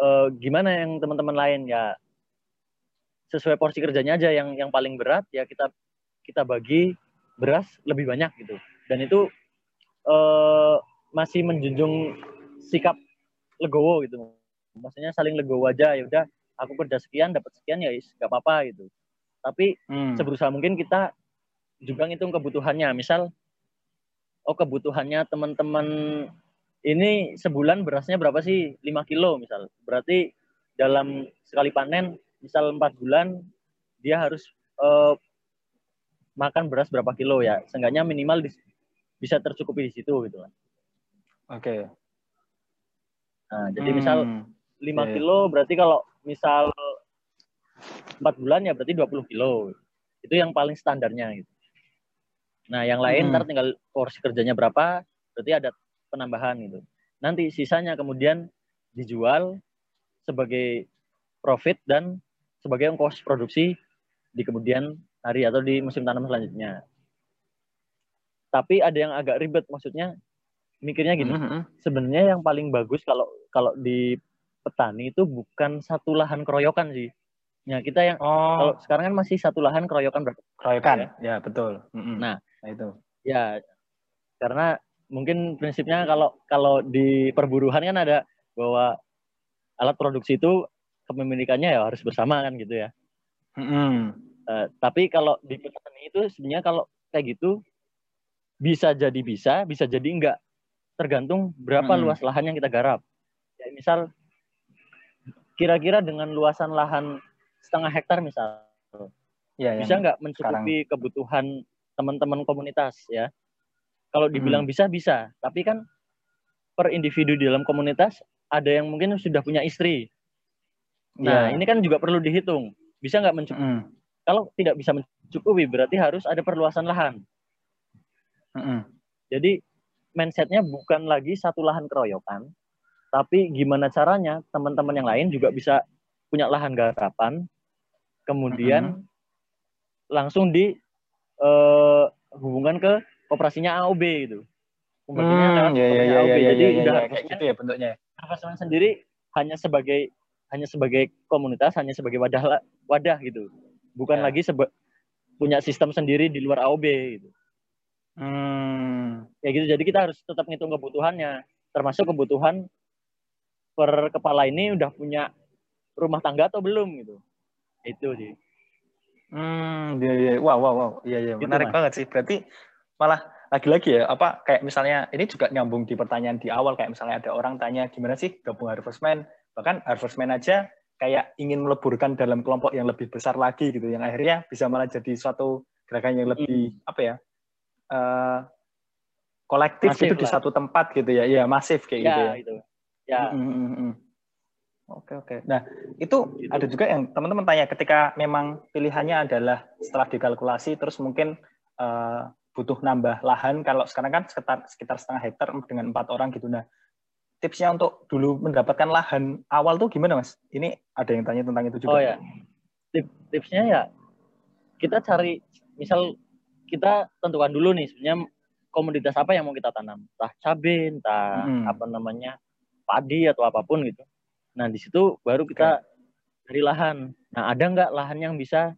uh, gimana yang teman-teman lain? Ya sesuai porsi kerjanya aja yang yang paling berat ya kita kita bagi beras lebih banyak gitu. Dan itu uh, masih menjunjung sikap legowo gitu. Maksudnya saling legowo aja ya udah aku kerja sekian dapat sekian ya nggak apa-apa gitu tapi hmm. seberusaha mungkin kita juga ngitung kebutuhannya misal oh kebutuhannya teman-teman ini sebulan berasnya berapa sih 5 kilo misal berarti dalam sekali panen misal empat bulan dia harus uh, makan beras berapa kilo ya seenggaknya minimal di, bisa tercukupi di situ gitu kan. Oke. Okay. Nah, jadi hmm. misal 5 yeah. kilo berarti kalau misal 4 bulan ya berarti 20 kilo. Itu yang paling standarnya gitu. Nah, yang lain hmm. ntar tinggal porsi kerjanya berapa, berarti ada penambahan gitu. Nanti sisanya kemudian dijual sebagai profit dan sebagai ongkos produksi di kemudian hari atau di musim tanam selanjutnya tapi ada yang agak ribet maksudnya mikirnya gini mm -hmm. sebenarnya yang paling bagus kalau kalau di petani itu bukan satu lahan keroyokan sih ya kita yang oh. kalau sekarang kan masih satu lahan keroyokan berapa keroyokan ya, ya betul mm -hmm. nah, nah itu ya karena mungkin prinsipnya kalau kalau di perburuhan kan ada bahwa alat produksi itu kepemilikannya ya harus bersama kan gitu ya mm -hmm. uh, tapi kalau di petani itu sebenarnya kalau kayak gitu bisa jadi bisa, bisa jadi enggak. Tergantung berapa hmm. luas lahan yang kita garap. Ya, misal kira-kira dengan luasan lahan setengah hektar misal, ya, bisa nggak mencukupi sekarang. kebutuhan teman-teman komunitas ya? Kalau dibilang hmm. bisa bisa, tapi kan per individu di dalam komunitas ada yang mungkin sudah punya istri. Nah, yeah. ini kan juga perlu dihitung. Bisa nggak mencukupi? Mm. Kalau tidak bisa mencukupi, berarti harus ada perluasan lahan. Mm -hmm. Jadi mindsetnya bukan lagi satu lahan keroyokan, tapi gimana caranya teman-teman yang lain juga bisa punya lahan garapan, kemudian mm -hmm. langsung di uh, hubungan ke operasinya AOB gitu. Pembagiannya hmm, ya, ya, ya, AOB. Ya, Jadi ya, udah ya, kayak gitu ya bentuknya. Harvestman sendiri hanya sebagai hanya sebagai komunitas, hanya sebagai wadah wadah gitu. Bukan ya. lagi seba, punya sistem sendiri di luar AOB gitu. Hmm. Ya gitu. Jadi kita harus tetap ngitung kebutuhannya, termasuk kebutuhan per kepala ini udah punya rumah tangga atau belum gitu. Itu sih. Hmm, iya, iya. Wow, wow, wow. Iya, iya. Gitu, Menarik mas. banget sih. Berarti malah lagi-lagi ya, apa kayak misalnya ini juga nyambung di pertanyaan di awal kayak misalnya ada orang tanya gimana sih gabung Harvestman, bahkan Harvestman aja kayak ingin meleburkan dalam kelompok yang lebih besar lagi gitu, yang akhirnya bisa malah jadi suatu gerakan yang lebih hmm. apa ya uh, kolektif masif gitu lah. di satu tempat gitu ya, ya masif kayak ya, gitu ya. Itu. Ya. Mm -hmm. Oke oke. Nah itu gitu. ada juga yang teman-teman tanya ketika memang pilihannya adalah setelah dikalkulasi terus mungkin uh, butuh nambah lahan. Kalau sekarang kan sekitar sekitar setengah hektar dengan empat orang gitu. Nah tipsnya untuk dulu mendapatkan lahan awal tuh gimana mas? Ini ada yang tanya tentang itu juga. Oh ya. Tip, tipsnya ya kita cari misal kita tentukan dulu nih sebenarnya komoditas apa yang mau kita tanam, entah cabai, entah hmm. apa namanya padi atau apa pun gitu Nah, di situ baru kita okay. dari lahan. Nah, ada nggak lahan yang bisa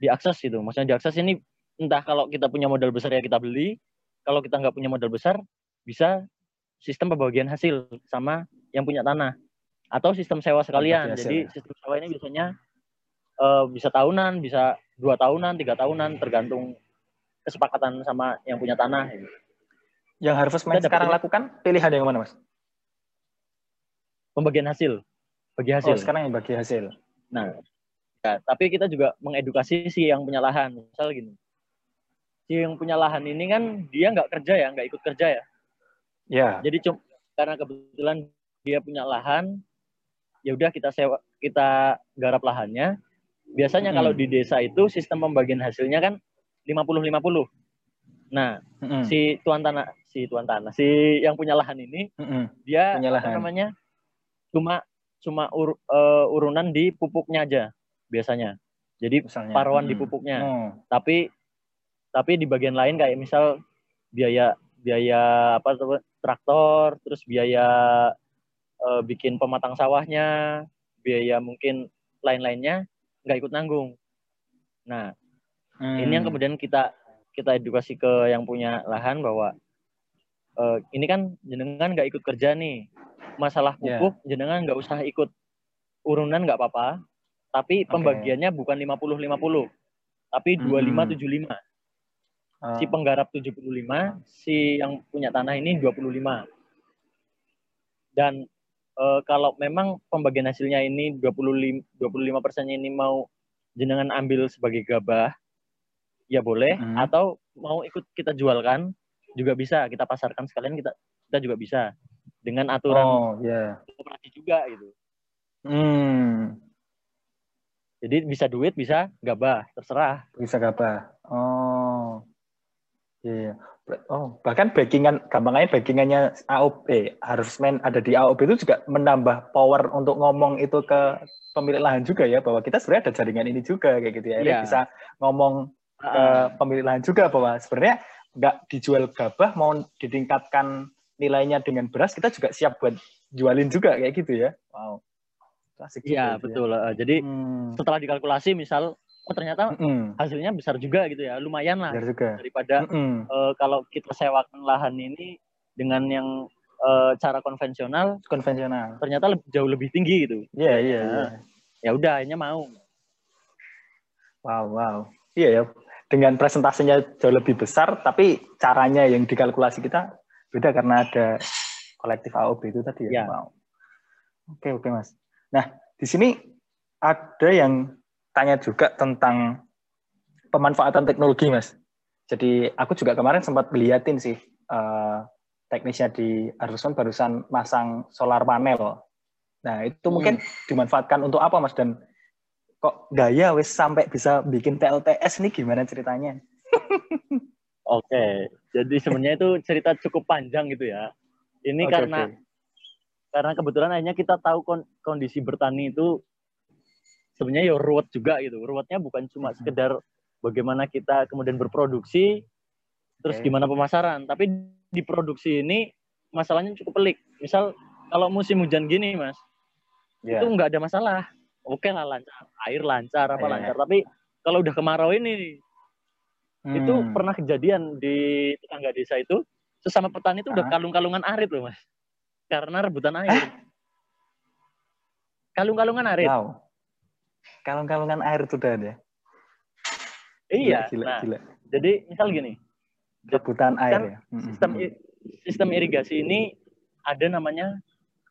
diakses itu? Maksudnya diakses ini entah kalau kita punya modal besar ya kita beli, kalau kita nggak punya modal besar bisa sistem pembagian hasil sama yang punya tanah atau sistem sewa sekalian. Jadi sistem sewa ini biasanya uh, bisa tahunan, bisa dua tahunan, tiga tahunan, tergantung kesepakatan sama yang punya tanah. Yang Harvest Mind sekarang lakukan pilihan yang mana, Mas? Pembagian hasil. Bagi hasil. oh, sekarang yang bagi hasil. Nah ya, tapi kita juga mengedukasi si yang punya lahan. Misal gini. Si yang punya lahan ini kan dia nggak kerja ya nggak ikut kerja ya. Ya. Jadi cuma karena kebetulan dia punya lahan ya udah kita sewa kita garap lahannya. Biasanya hmm. kalau di desa itu sistem pembagian hasilnya kan 50 50 nah hmm. si tuan tanah si tuan tanah si yang punya lahan ini hmm. dia punya lahan. apa namanya cuma cuma ur, uh, urunan di pupuknya aja biasanya. Jadi Misalnya, paruan hmm. di pupuknya. Hmm. Tapi tapi di bagian lain kayak misal biaya biaya apa traktor, terus biaya uh, bikin pematang sawahnya, biaya mungkin lain-lainnya nggak ikut nanggung. Nah, hmm. ini yang hmm. kemudian kita kita edukasi ke yang punya lahan bahwa uh, ini kan jenengan nggak ikut kerja nih masalah ya. pupuk yeah. jenengan nggak usah ikut urunan nggak apa-apa tapi okay. pembagiannya bukan 50-50 tapi 25-75 uh. si penggarap 75 si yang punya tanah ini 25 dan e, kalau memang pembagian hasilnya ini 25 25 persennya ini mau jenengan ambil sebagai gabah ya boleh hmm. atau mau ikut kita jualkan juga bisa kita pasarkan sekalian kita kita juga bisa dengan aturan oh, yeah. operasi juga gitu. Hmm. Jadi bisa duit, bisa gabah, terserah. Bisa gabah. Oh. Iya. Yeah. Oh, bahkan backingan gampangnya backingannya AOP, harusmen ada di AOP itu juga menambah power untuk ngomong itu ke pemilik lahan juga ya bahwa kita sebenarnya ada jaringan ini juga kayak gitu ya. Yeah. Bisa ngomong ke pemilik lahan juga bahwa sebenarnya nggak dijual gabah mau ditingkatkan nilainya dengan beras kita juga siap buat jualin juga kayak gitu ya. Wow. Klasik iya betul. Ya. jadi hmm. setelah dikalkulasi misal oh ternyata mm hasilnya besar juga gitu ya. Lumayan lah juga. daripada mm uh, kalau kita sewakan lahan ini dengan yang uh, cara konvensional konvensional. ternyata lebih, jauh lebih tinggi gitu. Iya yeah, iya. Yeah, yeah. ya udah akhirnya mau. Wow wow. Iya ya. Dengan presentasinya jauh lebih besar tapi caranya yang dikalkulasi kita beda karena ada kolektif AOB itu tadi ya. ya. Wow. Oke oke mas. Nah di sini ada yang tanya juga tentang pemanfaatan teknologi mas. Jadi aku juga kemarin sempat ngeliatin sih uh, teknisnya di Harvestman barusan masang solar panel. Nah itu mungkin hmm. dimanfaatkan untuk apa mas? Dan kok gaya wes sampai bisa bikin PLTS ini gimana ceritanya? Oke, jadi sebenarnya itu cerita cukup panjang gitu ya. Ini okay, karena okay. karena kebetulan akhirnya kita tahu kondisi bertani itu sebenarnya ya ruwet juga gitu. Ruwetnya bukan cuma sekedar bagaimana kita kemudian berproduksi, terus okay. gimana pemasaran. Tapi di produksi ini masalahnya cukup pelik. Misal kalau musim hujan gini, mas, yeah. itu nggak ada masalah. Oke lah lancar, air lancar apa yeah. lancar. Tapi kalau udah kemarau ini, hmm. itu pernah kejadian di tetangga desa itu sesama petani itu udah kalung-kalungan arit loh, mas, karena rebutan air. Kalung-kalungan arit. Wow. Kalung-kalungan air itu udah ada. Iya. Gila, nah, gila. Jadi misal gini. Rebutan air kan ya. Sistem sistem irigasi ini ada namanya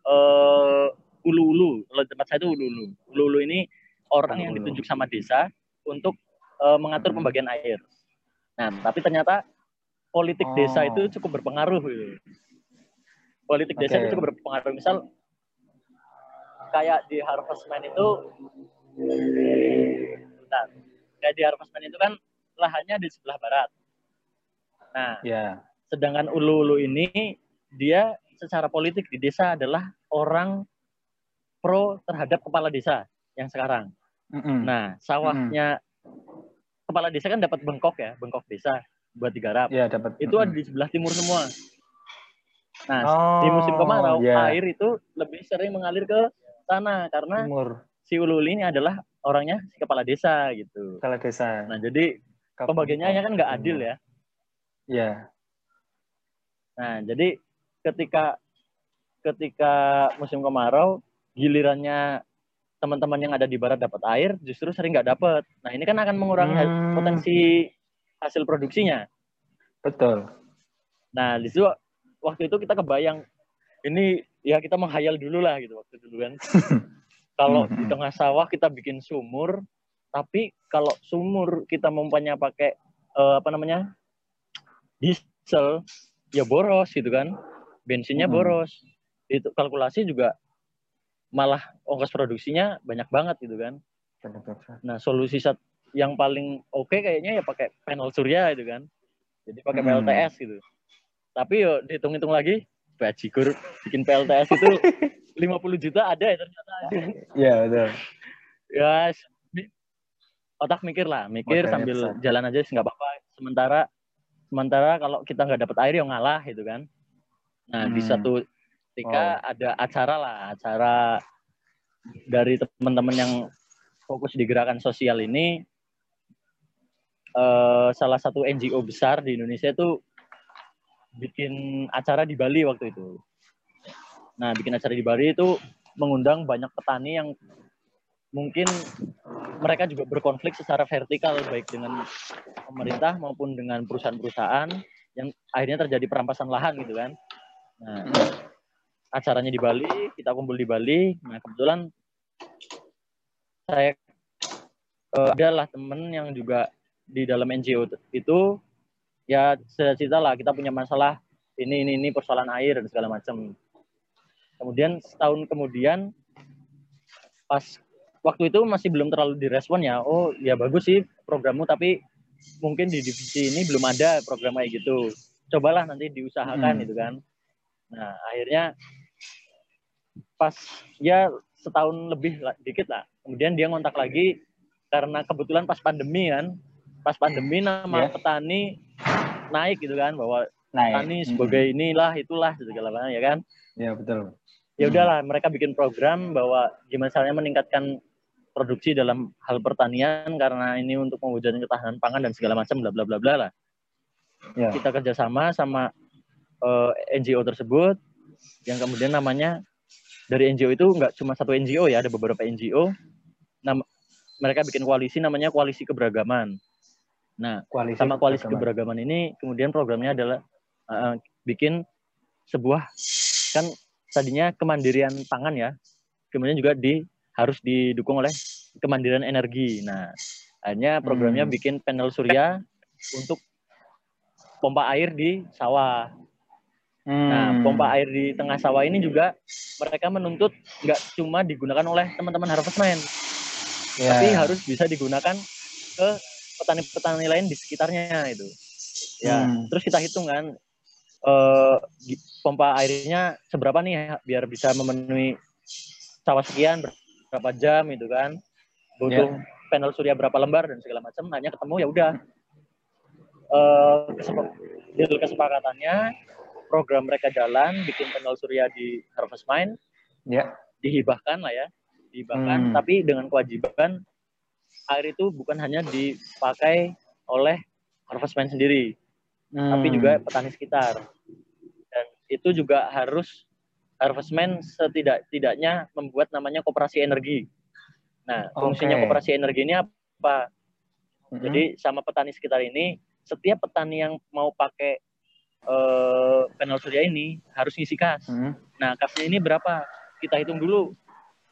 uh, ulu-ulu. Kalau tempat saya itu ulu-ulu. Ulu-ulu ini orang ulu. yang ditunjuk sama desa untuk uh, mengatur hmm. pembagian air. Nah, tapi ternyata politik oh. desa itu cukup berpengaruh. Gitu. Politik okay. desa itu cukup berpengaruh. Misal kayak di Harvestman itu bentar, kayak di Harvestman itu kan lahannya di sebelah barat. Nah, yeah. sedangkan ulu-ulu ini dia secara politik di desa adalah orang pro terhadap kepala desa yang sekarang. Mm -hmm. Nah, sawahnya mm -hmm. Kepala desa kan dapat bengkok ya, bengkok desa buat digarap. Iya, dapat. Itu ada di sebelah timur semua. Nah, oh, di musim kemarau yeah. air itu lebih sering mengalir ke sana karena timur. si ulu ini adalah orangnya si kepala desa gitu. Kepala desa. Nah jadi pembagiannya kan nggak adil ya. Iya. Nah jadi ketika ketika musim kemarau gilirannya teman-teman yang ada di barat dapat air justru sering nggak dapat. Nah ini kan akan mengurangi hmm. potensi hasil produksinya. Betul. Nah di situ waktu itu kita kebayang ini ya kita menghayal dulu lah gitu waktu dulu kan. Kalau di tengah sawah kita bikin sumur, tapi kalau sumur kita mempunyai pakai uh, apa namanya diesel, ya boros gitu kan, bensinnya boros. Itu kalkulasi juga malah ongkos produksinya banyak banget gitu kan. Nah solusi saat yang paling oke okay kayaknya ya pakai panel surya gitu kan. Jadi pakai hmm. PLTS gitu. Tapi yuk dihitung-hitung lagi, bajigur bikin PLTS itu 50 juta ada ya ternyata. Iya, betul. Ya, otak mikir lah, mikir Makanya sambil besar. jalan aja sih nggak apa-apa. Sementara sementara kalau kita nggak dapat air ya ngalah gitu kan. Nah, hmm. di satu ketika oh. ada acara lah, acara dari teman-teman yang fokus di gerakan sosial ini uh, salah satu NGO besar di Indonesia itu bikin acara di Bali waktu itu. Nah, bikin acara di Bali itu mengundang banyak petani yang mungkin mereka juga berkonflik secara vertikal baik dengan pemerintah maupun dengan perusahaan-perusahaan yang akhirnya terjadi perampasan lahan gitu kan. Nah, acaranya di Bali, kita kumpul di Bali. Nah, kebetulan saya uh, adalah teman yang juga di dalam NGO itu ya cerita lah kita punya masalah ini ini ini persoalan air dan segala macam Kemudian setahun kemudian pas waktu itu masih belum terlalu direspon ya. Oh ya bagus sih programmu tapi mungkin di divisi ini belum ada program kayak gitu. Cobalah nanti diusahakan hmm. gitu kan. Nah akhirnya pas ya setahun lebih lah, dikit lah. Kemudian dia ngontak lagi karena kebetulan pas pandemi kan. Pas pandemi nama yeah. petani naik gitu kan bahwa naik. petani sebagai inilah itulah segala macam ya kan. Ya betul ya hmm. udahlah mereka bikin program bahwa gimana caranya meningkatkan produksi dalam hal pertanian karena ini untuk mewujudkan ketahanan pangan dan segala macam bla bla bla bla lah. Ya. Kita kerjasama sama uh, eh, NGO tersebut yang kemudian namanya dari NGO itu nggak cuma satu NGO ya ada beberapa NGO. Nam mereka bikin koalisi namanya koalisi keberagaman. Nah, koalisi sama koalisi keberagaman. keberagaman ini kemudian programnya adalah uh, bikin sebuah kan tadinya kemandirian pangan ya, kemudian juga di harus didukung oleh kemandirian energi. Nah, hanya programnya hmm. bikin panel surya untuk pompa air di sawah. Hmm. Nah, pompa air di tengah sawah ini juga mereka menuntut nggak cuma digunakan oleh teman-teman harvestman, Ya. tapi harus bisa digunakan ke petani-petani lain di sekitarnya itu. Ya, Hmm. terus kita hitung kan gi- pompa airnya seberapa nih ya, biar bisa memenuhi sawah sekian berapa jam itu kan. Butuh panel surya berapa lembar dan segala macam. Hanya ketemu ya udah. Deal kesepakatannya program mereka jalan bikin panel surya di Harvest Mine Ya. dihibahkan lah ya dihibahkan Hmm. tapi dengan kewajiban air itu bukan hanya dipakai oleh harvestman sendiri tapi Hmm. juga petani sekitar dan itu juga harus harvestman setidak-tidaknya membuat namanya koperasi energi nah fungsinya Oke. koperasi energi ini apa Hmm. jadi sama petani sekitar ini setiap petani yang mau pakai eh, panel surya ini harus ngisi kas Hmm. Nah, kasnya ini berapa? Kita hitung dulu.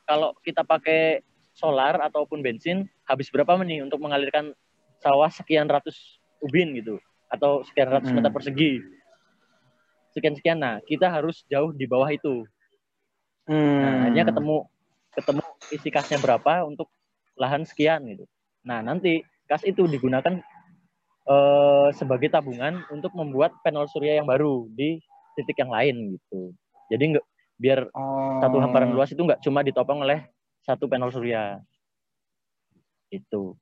Kalau kita pakai solar ataupun bensin, habis berapa nih untuk mengalirkan sawah sekian ratus ubin gitu, atau sekian ratus Mm-mm. meter persegi. Sekian-sekian. Nah, kita harus jauh di bawah itu. Hmm. Nah, hanya ketemu ketemu isi kasnya berapa untuk lahan sekian gitu. Nah, nanti kas itu digunakan eh, sebagai tabungan untuk membuat panel surya yang baru di titik yang lain gitu. Jadi nggak biar Oh. satu hamparan luas itu nggak cuma ditopang oleh satu panel surya. Itu.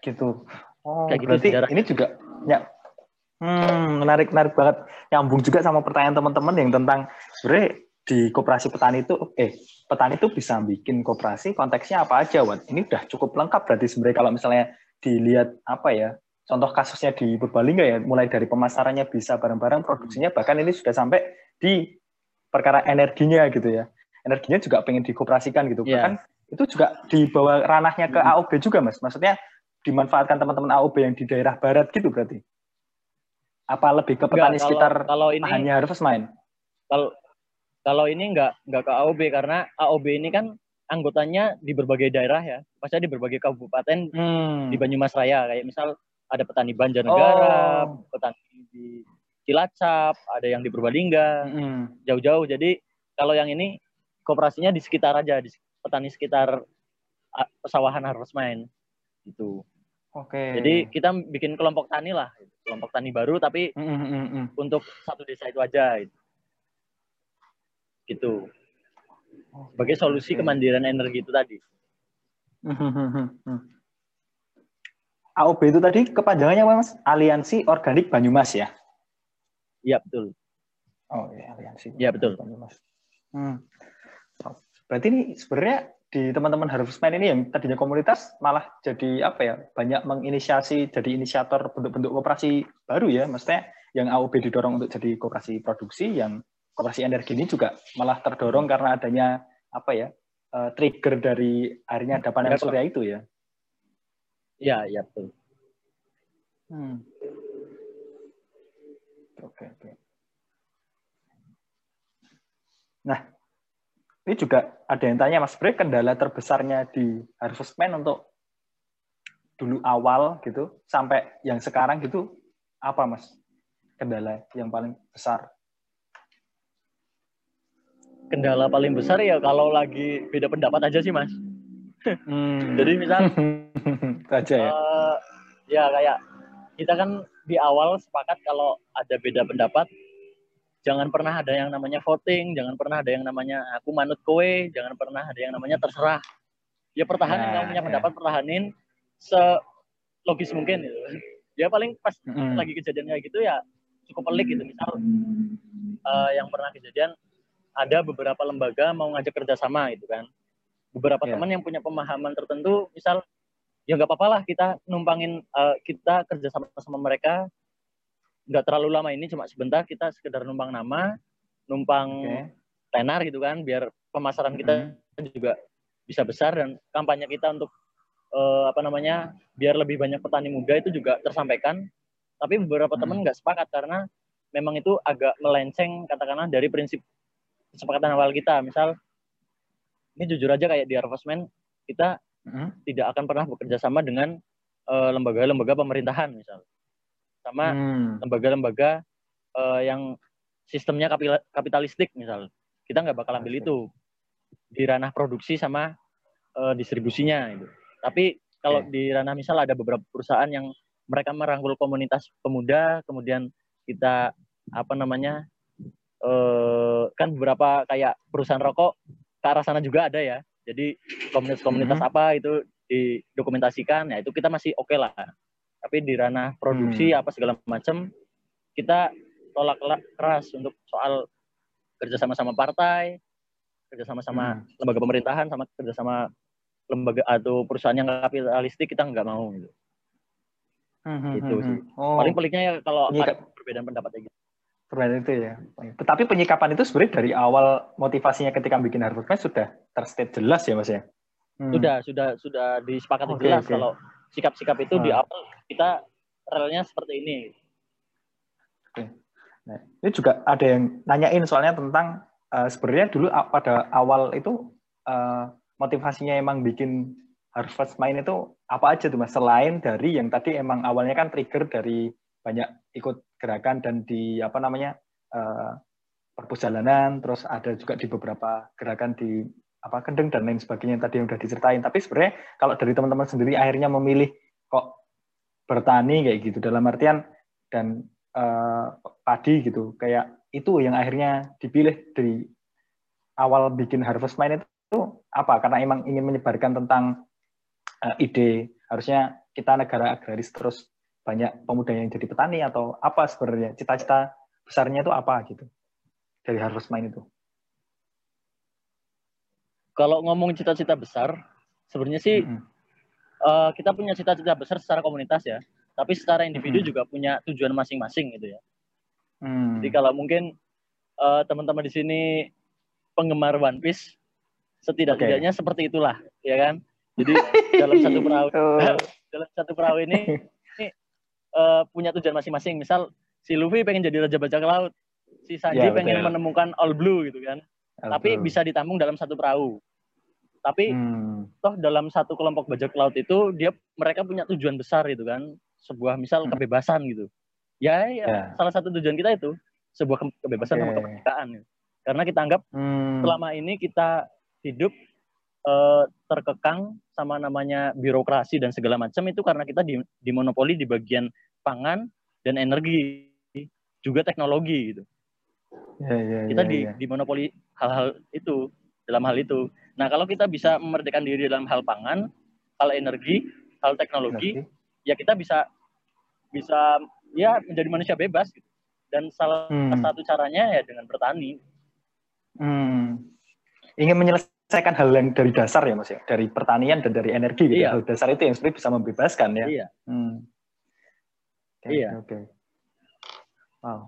gitu. Oh, Kayak gitu berarti sejarah. ini juga ya. Hmm, menarik menarik banget. Nyambung juga sama pertanyaan teman-teman yang tentang sebenarnya di koperasi petani itu eh petani itu bisa bikin koperasi konteksnya apa aja, Wan? Ini udah cukup lengkap berarti sebenarnya kalau misalnya dilihat apa ya? Contoh kasusnya di Purbalingga ya, mulai dari pemasarannya bisa bareng-bareng produksinya bahkan ini sudah sampai di perkara energinya gitu ya. Energinya juga pengen dikoperasikan gitu. Iya. Bahkan itu juga dibawa ranahnya ke. AOB juga, Mas. Maksudnya dimanfaatkan teman-teman AOB yang di daerah barat gitu berarti? Apa lebih ke petani Enggak, sekitar kalau ini lahannya Harvest Mine? kalau kalau ini nggak nggak ke AOB karena AOB ini kan anggotanya di berbagai daerah ya, maksudnya di berbagai kabupaten Hmm. di Banyumas Raya kayak misal ada petani Banjarnegara, Oh. petani di Cilacap, ada yang di Purbalingga, Hmm. jauh-jauh. Jadi kalau yang ini kooperasinya di sekitar aja, di petani sekitar ah, pesawahan Harvest Mine gitu. Oke. Jadi kita bikin kelompok tani lah, kelompok tani baru tapi Hmm, hmm, untuk satu desa itu aja gitu. gitu. Sebagai solusi Oke. kemandirian energi itu tadi. Hmm, hmm, hmm, hmm. AOB itu tadi kepanjangannya apa, Mas? Aliansi Organik Banyumas ya? Iya betul. Oh iya, aliansi. Iya, betul. Banyumas. Hmm. Berarti ini sebenarnya di teman-teman Harvestman ini yang tadinya komunitas malah jadi apa ya banyak menginisiasi jadi inisiator bentuk-bentuk koperasi baru ya maksudnya yang AOB didorong untuk jadi koperasi produksi yang koperasi energi ini juga malah terdorong karena adanya apa ya eh, trigger dari akhirnya ada panel Ya, Pak. surya itu ya Iya, iya betul. Hmm. Oke, oke. Nah, ini juga ada yang tanya, Mas Bre, kendala terbesarnya di Harvestman untuk dulu awal gitu, sampai yang sekarang gitu, apa, Mas? Kendala yang paling besar? Kendala paling besar ya kalau lagi beda pendapat aja sih mas. Hmm. Jadi misal aja ya? eh, ya kayak kita kan di awal sepakat kalau ada beda pendapat jangan pernah ada yang namanya voting, jangan pernah ada yang namanya aku manut kowe, jangan pernah ada yang namanya terserah. Ya pertahanin Nah, kamu punya ya. pendapat pertahanin selogis mungkin gitu. Ya paling pas Mm-mm. lagi kejadian kayak gitu ya cukup pelik gitu misal eh, yang pernah kejadian ada beberapa lembaga mau ngajak kerjasama gitu kan beberapa Ya. teman yang punya pemahaman tertentu misal ya nggak apa-apa lah kita numpangin eh, kita kerjasama sama mereka nggak terlalu lama ini cuma sebentar kita sekedar numpang nama numpang Oke. tenar gitu kan biar pemasaran kita Mm. juga bisa besar dan kampanye kita untuk eh, apa namanya biar lebih banyak petani muda itu juga tersampaikan tapi beberapa Hmm. teman nggak sepakat karena memang itu agak melenceng katakanlah dari prinsip kesepakatan awal kita misal ini jujur aja kayak di Harvestman kita Mm. tidak akan pernah bekerja sama dengan eh, lembaga-lembaga pemerintahan misal sama hmm. lembaga-lembaga hmm. uh, yang sistemnya kapitalistik misal kita nggak bakal ambil itu di ranah produksi sama uh, distribusinya itu tapi kalau okay. di ranah misal ada beberapa perusahaan yang mereka merangkul komunitas pemuda kemudian kita apa namanya uh, kan beberapa kayak perusahaan rokok ke arah sana juga ada ya jadi komunitas-komunitas mm -hmm. apa itu didokumentasikan ya itu kita masih oke okay lah tapi di ranah produksi hmm. apa segala macam kita tolak keras untuk soal kerjasama sama partai kerjasama sama hmm. lembaga pemerintahan sama kerjasama lembaga atau perusahaan yang kapitalistik kita nggak mau gitu hmm, gitu hmm, sih hmm. oh. paling peliknya ya kalau Penyikap... ada perbedaan pendapat gitu perbedaan itu ya tetapi penyikapan itu sebenarnya dari awal motivasinya ketika bikin Harvard sudah terstate jelas ya mas ya hmm. sudah sudah sudah disepakati okay, jelas okay. kalau sikap-sikap itu hmm. di awal kita relnya seperti ini. Oke. Nah, ini juga ada yang nanyain soalnya tentang uh, sebenarnya dulu pada awal itu uh, motivasinya emang bikin Harvest Mind itu apa aja tuh mas? Selain dari yang tadi emang awalnya kan trigger dari banyak ikut gerakan dan di apa namanya uh, perjalanan, terus ada juga di beberapa gerakan di apa kendeng dan lain sebagainya yang tadi yang udah diceritain. Tapi sebenarnya kalau dari teman-teman sendiri akhirnya memilih kok bertani kayak gitu dalam artian dan uh, padi gitu kayak itu yang akhirnya dipilih dari awal bikin Harvest Mind itu apa? Karena emang ingin menyebarkan tentang uh, ide harusnya kita negara agraris terus banyak pemuda yang jadi petani atau apa sebenarnya cita-cita besarnya itu apa gitu dari Harvest Mind itu? kalau ngomong cita-cita besar, sebenarnya sih mm -hmm. uh, kita punya cita-cita besar secara komunitas ya, tapi secara individu mm -hmm. juga punya tujuan masing-masing gitu ya. Mm. Jadi kalau mungkin uh, teman-teman di sini penggemar One Piece, setidak-tidaknya okay. seperti itulah, ya kan? Jadi dalam satu perahu, oh. dalam satu perahu ini uh, punya tujuan masing-masing. Misal si Luffy pengen jadi raja bajak laut, si Sanji ya, pengen menemukan All Blue gitu kan. Tapi bisa ditampung dalam satu perahu. Tapi hmm. toh dalam satu kelompok bajak laut itu dia mereka punya tujuan besar itu kan, sebuah misal hmm. kebebasan gitu. Ya, ya yeah. salah satu tujuan kita itu sebuah kebebasan okay. sama kemerdekaan. Karena kita anggap hmm. selama ini kita hidup uh, terkekang sama namanya birokrasi dan segala macam itu karena kita di, dimonopoli di bagian pangan dan energi juga teknologi gitu. Ya, ya, kita ya, di ya. dimonopoli hal-hal itu dalam hal itu. Nah, kalau kita bisa memerdekakan diri dalam hal pangan, hal energi, hal teknologi, energi. ya kita bisa bisa ya menjadi manusia bebas. Gitu. Dan salah hmm. satu caranya ya dengan bertani. Hmm. Ingin menyelesaikan hal yang dari dasar ya mas ya, dari pertanian dan dari energi gitu. Ya. Iya. Hal dasar itu yang sebenarnya bisa membebaskan ya. Iya. Hmm. Okay, iya. Oke. Okay. Wow.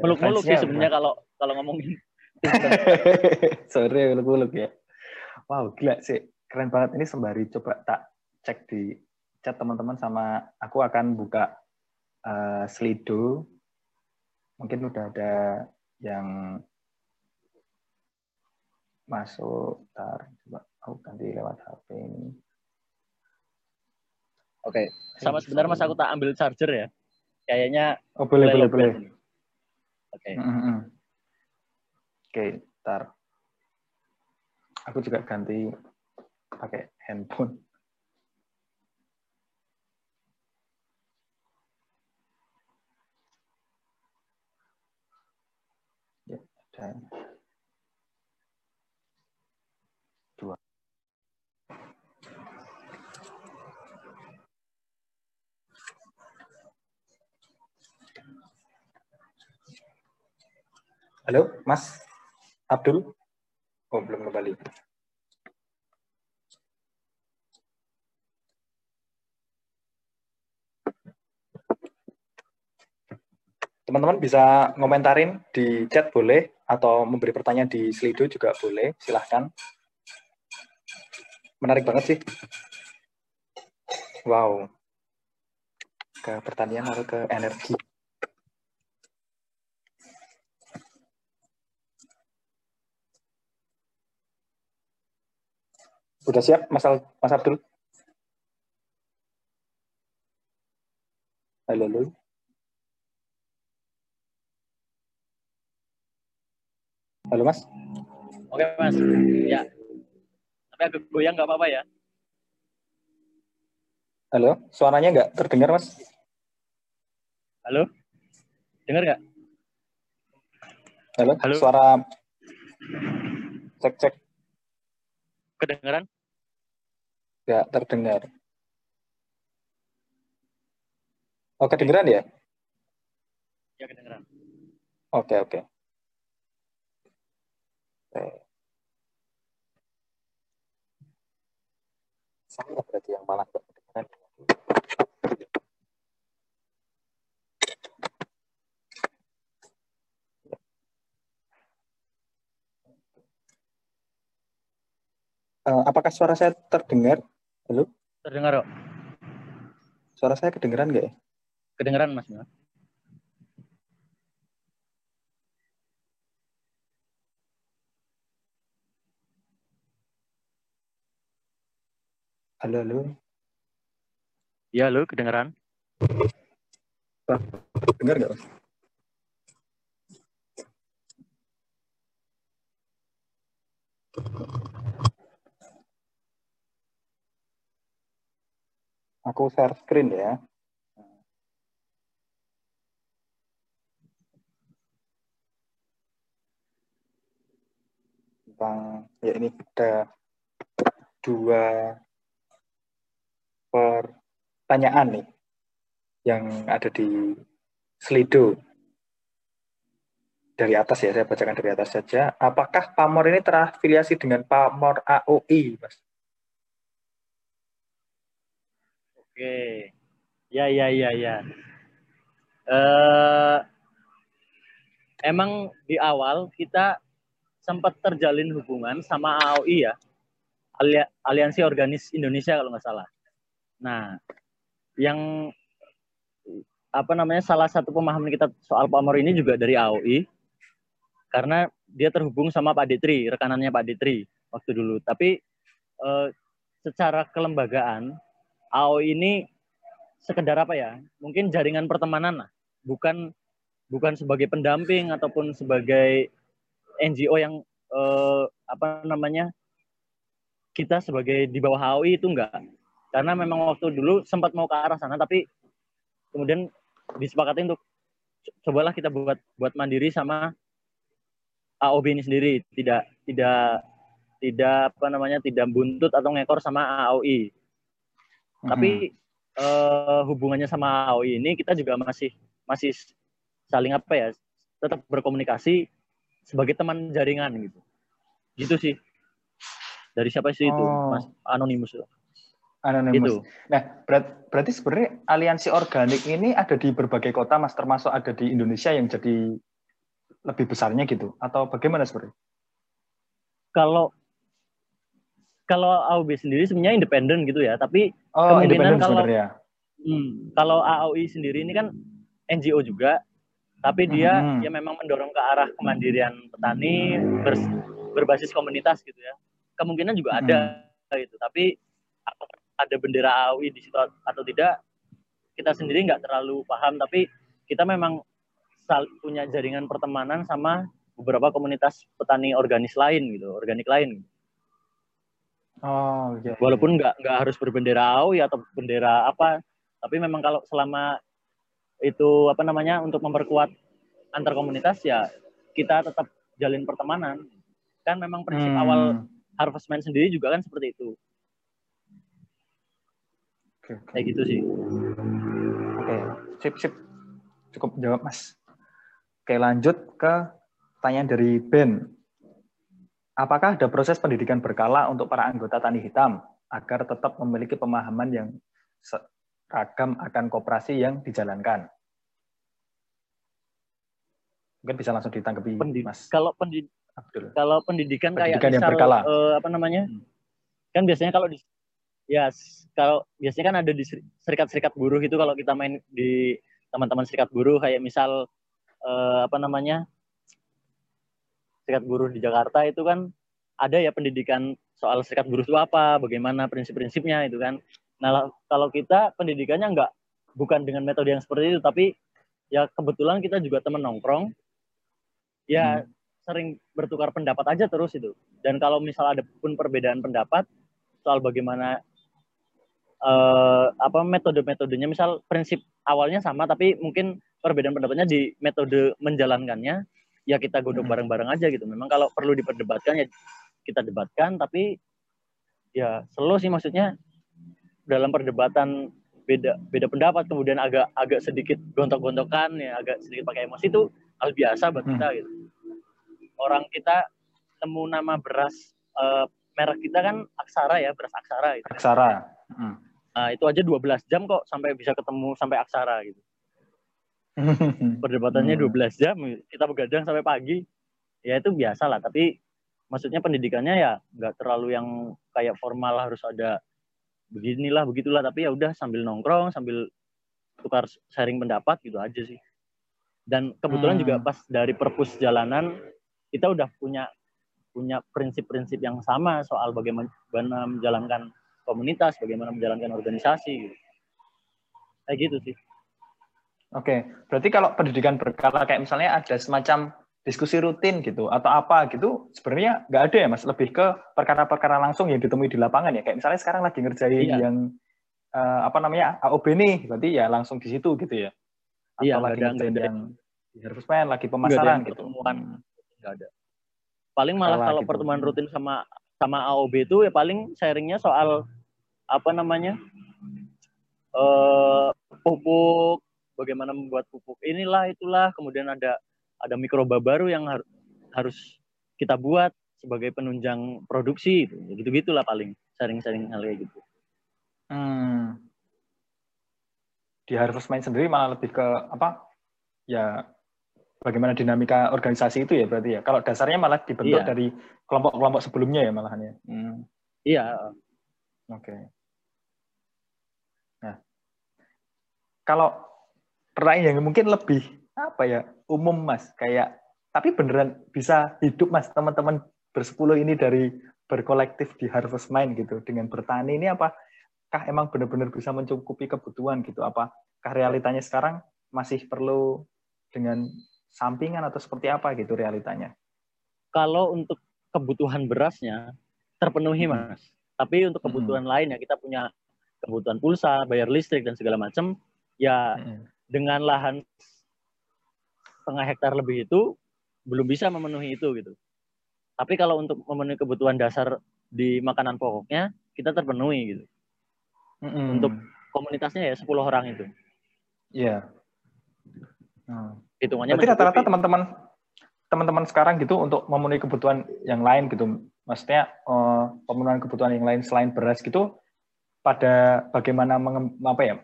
Muluk-muluk sih sebenarnya kalau kalau ngomongin Sorry, uluk-uluk ya. Wow, gila sih. Keren banget. Ini sembari coba tak cek di chat teman-teman sama aku akan buka uh, Slido. Mungkin udah ada yang masuk. Ntar, coba aku ganti lewat HP ini. Oke, okay. sama sebenarnya mas aku tak ambil charger ya. Kayaknya Oh, boleh boleh boleh. Oke. Okay. Mm -hmm. Oke, ntar. Aku juga ganti pakai handphone. Ya, dan dua. Halo, Mas. Abdul? Oh, belum kembali. Teman-teman bisa ngomentarin di chat boleh, atau memberi pertanyaan di Slido juga boleh, silahkan. Menarik banget sih. Wow. Ke pertanian atau ke energi. sudah siap, Mas, Al Mas Abdul? Halo, halo. Halo, Mas. Oke, Mas. Ya. Tapi agak goyang nggak apa-apa ya. Halo, suaranya nggak terdengar, Mas? Halo, dengar nggak? Halo, Halo, suara cek-cek. Kedengaran? Nggak terdengar. Oh, kedengeran ya? Ya kedengaran. Oke, oke. Saya berarti yang malah nggak kedengeran. Eh, apakah suara saya terdengar? Halo? Terdengar kok. Suara saya kedengeran nggak ya? Kedengaran Mas? Halo, halo. Ya, halo, kedengaran. Dengar nggak? Mas? Aku share screen ya. Tentang ya ini ada dua pertanyaan nih yang ada di Slido. Dari atas ya, saya bacakan dari atas saja. Apakah pamor ini terafiliasi dengan pamor AOI, Mas? Oke. Ya, ya, ya, ya. Eh, emang di awal kita sempat terjalin hubungan sama AOI ya. Ali- Aliansi Organis Indonesia kalau nggak salah. Nah, yang apa namanya salah satu pemahaman kita soal pamor ini juga dari AOI karena dia terhubung sama Pak Detri, rekanannya Pak Detri waktu dulu. Tapi eh, secara kelembagaan AOI ini sekedar apa ya? Mungkin jaringan pertemanan lah, bukan bukan sebagai pendamping ataupun sebagai NGO yang eh, apa namanya kita sebagai di bawah AOI itu enggak. Karena memang waktu dulu sempat mau ke arah sana, tapi kemudian disepakati untuk co- cobalah kita buat buat mandiri sama AOB ini sendiri, tidak tidak tidak apa namanya tidak buntut atau ngekor sama AOI. Tapi eh, hubungannya sama AOI ini kita juga masih masih saling apa ya tetap berkomunikasi sebagai teman jaringan gitu. Gitu sih. Dari siapa sih itu? Oh. Mas Anonymous. itu. Anonymous. Itu. Nah, berat- berarti sebenarnya aliansi organik ini ada di berbagai kota, Mas, termasuk ada di Indonesia yang jadi lebih besarnya gitu, atau bagaimana sebenarnya? Kalau kalau AOB sendiri sebenarnya independen gitu ya, tapi Oh, Kemungkinan kalau-. Hmm, kalau AOI sendiri ini kan NGO juga, tapi dia Mhm. ya memang mendorong ke arah kemandirian petani bers- berbasis komunitas gitu ya. Kemungkinan juga ada gitu, tapi ada bendera AOI di situ atau tidak kita sendiri nggak terlalu paham, tapi kita memang punya jaringan pertemanan sama beberapa komunitas petani organis lain gitu, organik lain. Oh, iya. Walaupun nggak nggak harus berbendera AOI atau bendera apa, tapi memang kalau selama itu apa namanya untuk memperkuat antar komunitas ya kita tetap jalin pertemanan. Kan memang prinsip Hmm, awal Harvestman sendiri juga kan seperti itu. Oke, oke. Kayak gitu sih. Oke, sip, sip. Cukup jawab, Mas. Oke, lanjut ke pertanyaan dari Ben. Apakah ada proses pendidikan berkala untuk para anggota tani hitam agar tetap memiliki pemahaman yang seragam akan koperasi yang dijalankan? Mungkin bisa langsung ditanggapi, Pendi- Mas Kalau pendid Abdul. kalau pendidikan, Pendidikan kayak yang misal berkala. eh, apa namanya? Hmm. Kan biasanya kalau di ya kalau biasanya kan ada di seri- serikat-serikat buruh itu kalau kita main di teman-teman serikat buruh kayak misal eh, apa namanya? Serikat buruh di Jakarta itu kan ada ya pendidikan soal serikat buruh itu apa, bagaimana prinsip-prinsipnya itu kan. Nah, kalau kita pendidikannya enggak bukan dengan metode yang seperti itu, tapi ya kebetulan kita juga teman nongkrong. Ya Hmm. sering bertukar pendapat aja terus itu. Dan kalau misal ada pun perbedaan pendapat soal bagaimana uh, apa metode-metodenya, misal prinsip awalnya sama tapi mungkin perbedaan pendapatnya di metode menjalankannya, ya kita godok hmm. bareng-bareng aja gitu. Memang kalau perlu diperdebatkan ya kita debatkan, tapi ya selalu sih maksudnya dalam perdebatan beda beda pendapat kemudian agak agak sedikit gontok-gontokan ya agak sedikit pakai emosi itu hal biasa buat kita hmm. gitu orang kita nemu nama beras uh, merek kita kan aksara ya beras aksara gitu. aksara hmm. nah itu aja 12 jam kok sampai bisa ketemu sampai aksara gitu perdebatannya hmm. 12 jam kita begadang sampai pagi ya itu biasa lah tapi maksudnya pendidikannya ya nggak terlalu yang kayak formal harus ada beginilah begitulah tapi ya udah sambil nongkrong sambil tukar sharing pendapat gitu aja sih dan kebetulan hmm. juga pas dari perpus jalanan kita udah punya punya prinsip-prinsip yang sama soal bagaimana menjalankan komunitas, bagaimana menjalankan organisasi. Gitu. Kayak gitu sih. Oke, berarti kalau pendidikan berkala kayak misalnya ada semacam diskusi rutin gitu atau apa gitu, sebenarnya nggak ada ya mas, lebih ke perkara-perkara langsung yang ditemui di lapangan ya. Kayak misalnya sekarang lagi ngerjain iya. yang uh, apa namanya AOB nih, berarti ya langsung di situ gitu ya. Atau iya, lagi ngerjain yang di Harvestman, lagi pemasaran gitu. Pertemuan nggak ada paling malah kalau gitu. pertemuan rutin sama sama AOB itu ya paling sharingnya soal apa namanya uh, pupuk bagaimana membuat pupuk inilah itulah kemudian ada ada mikroba baru yang har harus kita buat sebagai penunjang produksi gitu gitulah paling sharing-sharing hal kayak gitu hmm. di Harvest Mind sendiri malah lebih ke apa ya bagaimana dinamika organisasi itu ya berarti ya. Kalau dasarnya malah dibentuk iya. dari kelompok-kelompok sebelumnya ya malahan ya. Hmm. Iya. Oke. Okay. Nah, kalau pertanyaan yang mungkin lebih apa ya umum mas, kayak tapi beneran bisa hidup mas teman-teman bersepuluh ini dari berkolektif di Harvest Mind gitu dengan bertani ini apakah emang benar-benar bisa mencukupi kebutuhan gitu? Apakah realitanya sekarang masih perlu dengan sampingan atau seperti apa gitu realitanya? Kalau untuk kebutuhan berasnya terpenuhi hmm. mas, tapi untuk kebutuhan hmm. lain ya kita punya kebutuhan pulsa, bayar listrik dan segala macam, ya hmm. Dengan lahan setengah hektar lebih itu belum bisa memenuhi itu gitu. Tapi kalau untuk memenuhi kebutuhan dasar di makanan pokoknya kita terpenuhi gitu. Hmm. Untuk komunitasnya ya 10 orang itu. Iya. Yeah. Hmm hitungannya berarti rata-rata teman-teman teman-teman sekarang gitu untuk memenuhi kebutuhan yang lain gitu maksudnya uh, pemenuhan kebutuhan yang lain selain beras gitu pada bagaimana apa ya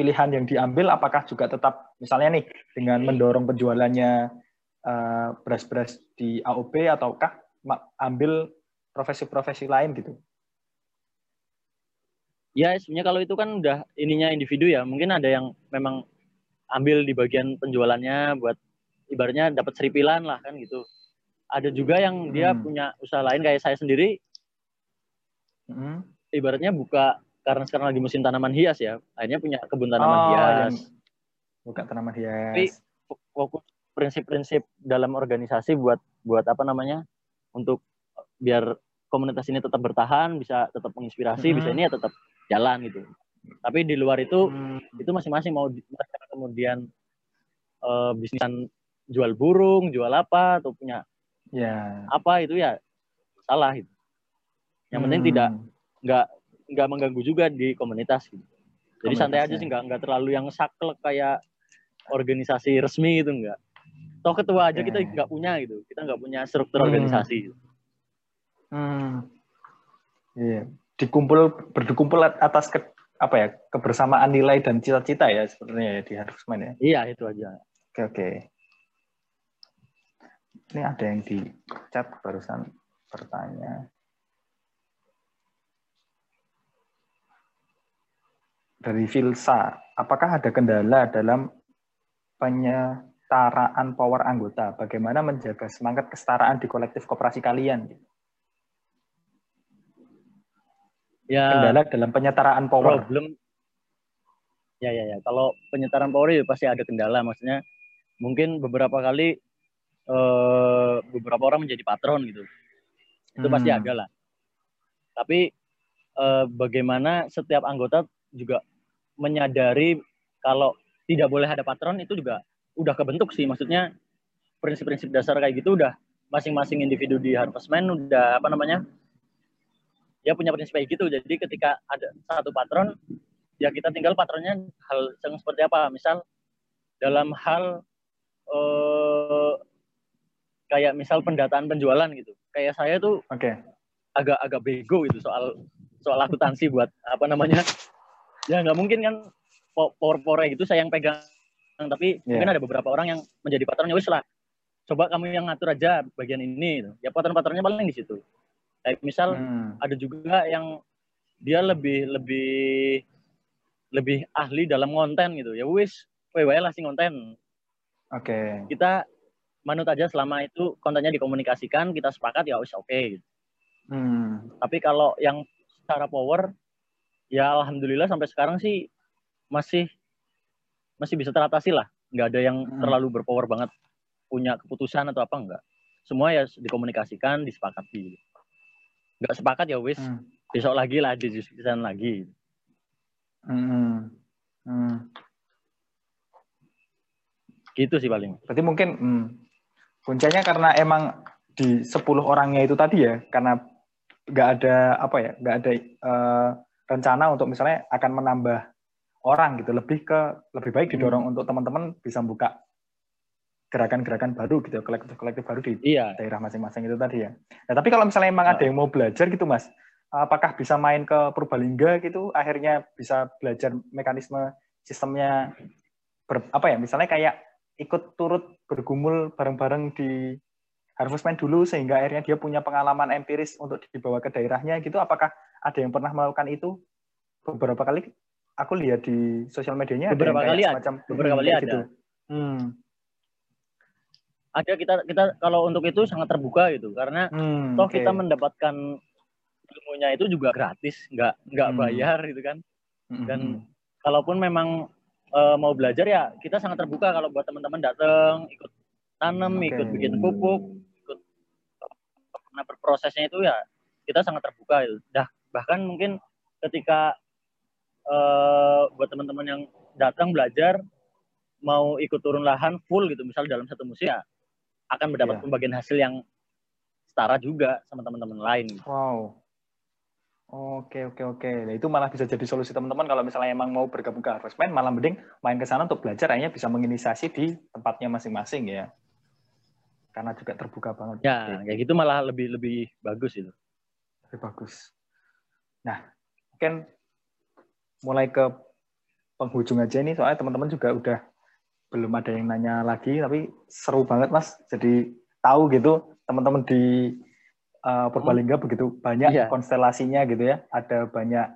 pilihan yang diambil apakah juga tetap misalnya nih dengan mendorong penjualannya uh, beras-beras di AOB ataukah ambil profesi-profesi lain gitu ya sebenarnya kalau itu kan udah ininya individu ya mungkin ada yang memang ambil di bagian penjualannya buat ibaratnya dapat seripilan lah kan gitu. Ada juga yang dia hmm. punya usaha lain kayak saya sendiri. Hmm. Ibaratnya buka karena sekarang lagi musim tanaman hias ya, akhirnya punya kebun tanaman oh, hias. Buka tanaman hias. Tapi fokus prinsip-prinsip dalam organisasi buat buat apa namanya? Untuk biar komunitas ini tetap bertahan, bisa tetap menginspirasi, hmm. bisa ini ya tetap jalan gitu. Tapi di luar itu hmm. itu masing-masing mau kemudian uh, bisnisan jual burung, jual apa atau punya ya apa itu ya salah itu. Yang penting hmm. tidak nggak nggak mengganggu juga di komunitas gitu. Jadi santai aja sih nggak nggak terlalu yang saklek kayak organisasi resmi itu enggak. Toh ketua aja kita nggak punya gitu. Kita nggak punya struktur hmm. organisasi. Gitu. Hmm. Iya. Dikumpul berkumpul atas ke, apa ya kebersamaan nilai dan cita-cita ya sebenarnya ya di Harvestman ya. Iya itu aja. Oke oke. Ini ada yang di chat barusan bertanya. Dari Filsa, apakah ada kendala dalam penyetaraan power anggota? Bagaimana menjaga semangat kesetaraan di kolektif koperasi kalian? ya, kendala dalam penyetaraan power. Problem. Ya ya ya. Kalau penyetaraan power ya pasti ada kendala. Maksudnya mungkin beberapa kali uh, beberapa orang menjadi patron gitu. Itu hmm. pasti ada lah. Tapi uh, bagaimana setiap anggota juga menyadari kalau tidak boleh ada patron itu juga udah kebentuk sih. Maksudnya prinsip-prinsip dasar kayak gitu udah masing-masing individu di Harvestman udah apa namanya dia punya prinsip kayak gitu. Jadi ketika ada satu patron, ya kita tinggal patronnya hal yang seperti apa. Misal dalam hal eh, kayak misal pendataan penjualan gitu. Kayak saya tuh okay. agak agak bego gitu soal soal akuntansi buat apa namanya. Ya nggak mungkin kan power power gitu saya yang pegang tapi yeah. mungkin ada beberapa orang yang menjadi patronnya wis lah coba kamu yang ngatur aja bagian ini ya patron-patronnya paling di situ Kayak misal hmm. ada juga yang dia lebih lebih lebih ahli dalam konten gitu. Ya wis, wewe lah sih konten. Oke. Okay. Kita manut aja selama itu kontennya dikomunikasikan, kita sepakat ya wis oke okay, gitu. Hmm. Tapi kalau yang secara power ya alhamdulillah sampai sekarang sih masih masih bisa teratasi lah. Nggak ada yang hmm. terlalu berpower banget punya keputusan atau apa enggak. Semua ya dikomunikasikan, disepakati. Nggak sepakat ya wis hmm. besok lagi lah didiskusikan lagi hmm. Hmm. gitu sih paling berarti mungkin hmm, kuncinya karena emang di 10 orangnya itu tadi ya karena nggak ada apa ya nggak ada uh, rencana untuk misalnya akan menambah orang gitu lebih ke lebih baik didorong hmm. untuk teman-teman bisa buka gerakan-gerakan baru gitu, kolektif-kolektif baru di iya. daerah masing-masing itu tadi ya. Nah, tapi kalau misalnya emang ada yang mau belajar gitu, Mas, apakah bisa main ke Purbalingga gitu, akhirnya bisa belajar mekanisme sistemnya ber, apa ya, misalnya kayak ikut turut bergumul bareng-bareng di Harvestman dulu sehingga akhirnya dia punya pengalaman empiris untuk dibawa ke daerahnya gitu. Apakah ada yang pernah melakukan itu beberapa kali? Aku lihat di sosial medianya beberapa kali ada. beberapa kali ada. Gitu. Hmm ada kita kita kalau untuk itu sangat terbuka gitu karena hmm, toh okay. kita mendapatkan ilmunya itu juga gratis nggak nggak hmm. bayar gitu kan hmm, dan hmm. kalaupun memang uh, mau belajar ya kita sangat terbuka kalau buat teman-teman datang ikut tanam okay. ikut bikin pupuk nah berprosesnya itu ya kita sangat terbuka itu dah bahkan mungkin ketika uh, buat teman-teman yang datang belajar mau ikut turun lahan full gitu misal dalam satu musim ya akan mendapat yeah. pembagian hasil yang setara juga sama teman-teman lain. Wow. Oke oke oke. Nah, itu malah bisa jadi solusi teman-teman kalau misalnya emang mau bergabung ke Harvestman, malah mending main ke sana untuk belajar, akhirnya bisa menginisiasi di tempatnya masing-masing ya. Karena juga terbuka banget. Ya, kayak gitu malah lebih lebih bagus itu. Lebih bagus. Nah, mungkin mulai ke penghujung aja nih, soalnya teman-teman juga udah belum ada yang nanya lagi tapi seru banget mas jadi tahu gitu teman-teman di uh, Purbalingga hmm. begitu banyak iya. konstelasinya gitu ya ada banyak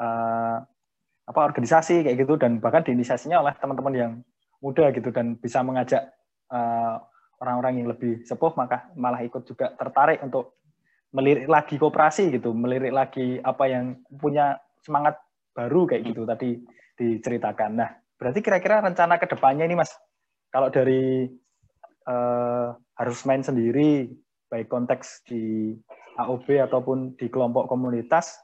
uh, apa organisasi kayak gitu dan bahkan diinisiasinya oleh teman-teman yang muda gitu dan bisa mengajak eh, orang-orang yang lebih sepuh maka malah ikut juga tertarik untuk melirik lagi kooperasi gitu melirik lagi apa yang punya semangat baru kayak gitu hmm. tadi diceritakan nah Berarti kira-kira rencana ke depannya ini Mas, kalau dari uh, harus main sendiri, baik konteks di AOB ataupun di kelompok komunitas,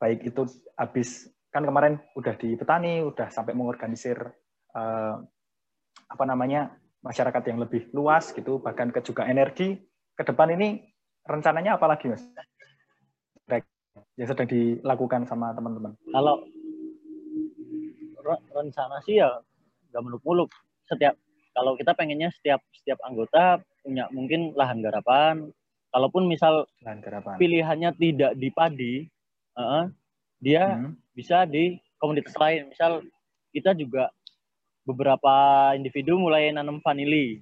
baik itu habis kan kemarin udah di petani, udah sampai mengorganisir uh, apa namanya masyarakat yang lebih luas gitu, bahkan ke juga energi. Ke depan ini rencananya apa lagi mas? Yang sedang dilakukan sama teman-teman. Kalau rencana sih ya nggak muluk-muluk. Setiap kalau kita pengennya setiap setiap anggota punya mungkin lahan garapan. Kalaupun misal lahan garapan. pilihannya tidak di padi, uh, dia hmm. bisa di komunitas lain. Misal kita juga beberapa individu mulai nanam vanili.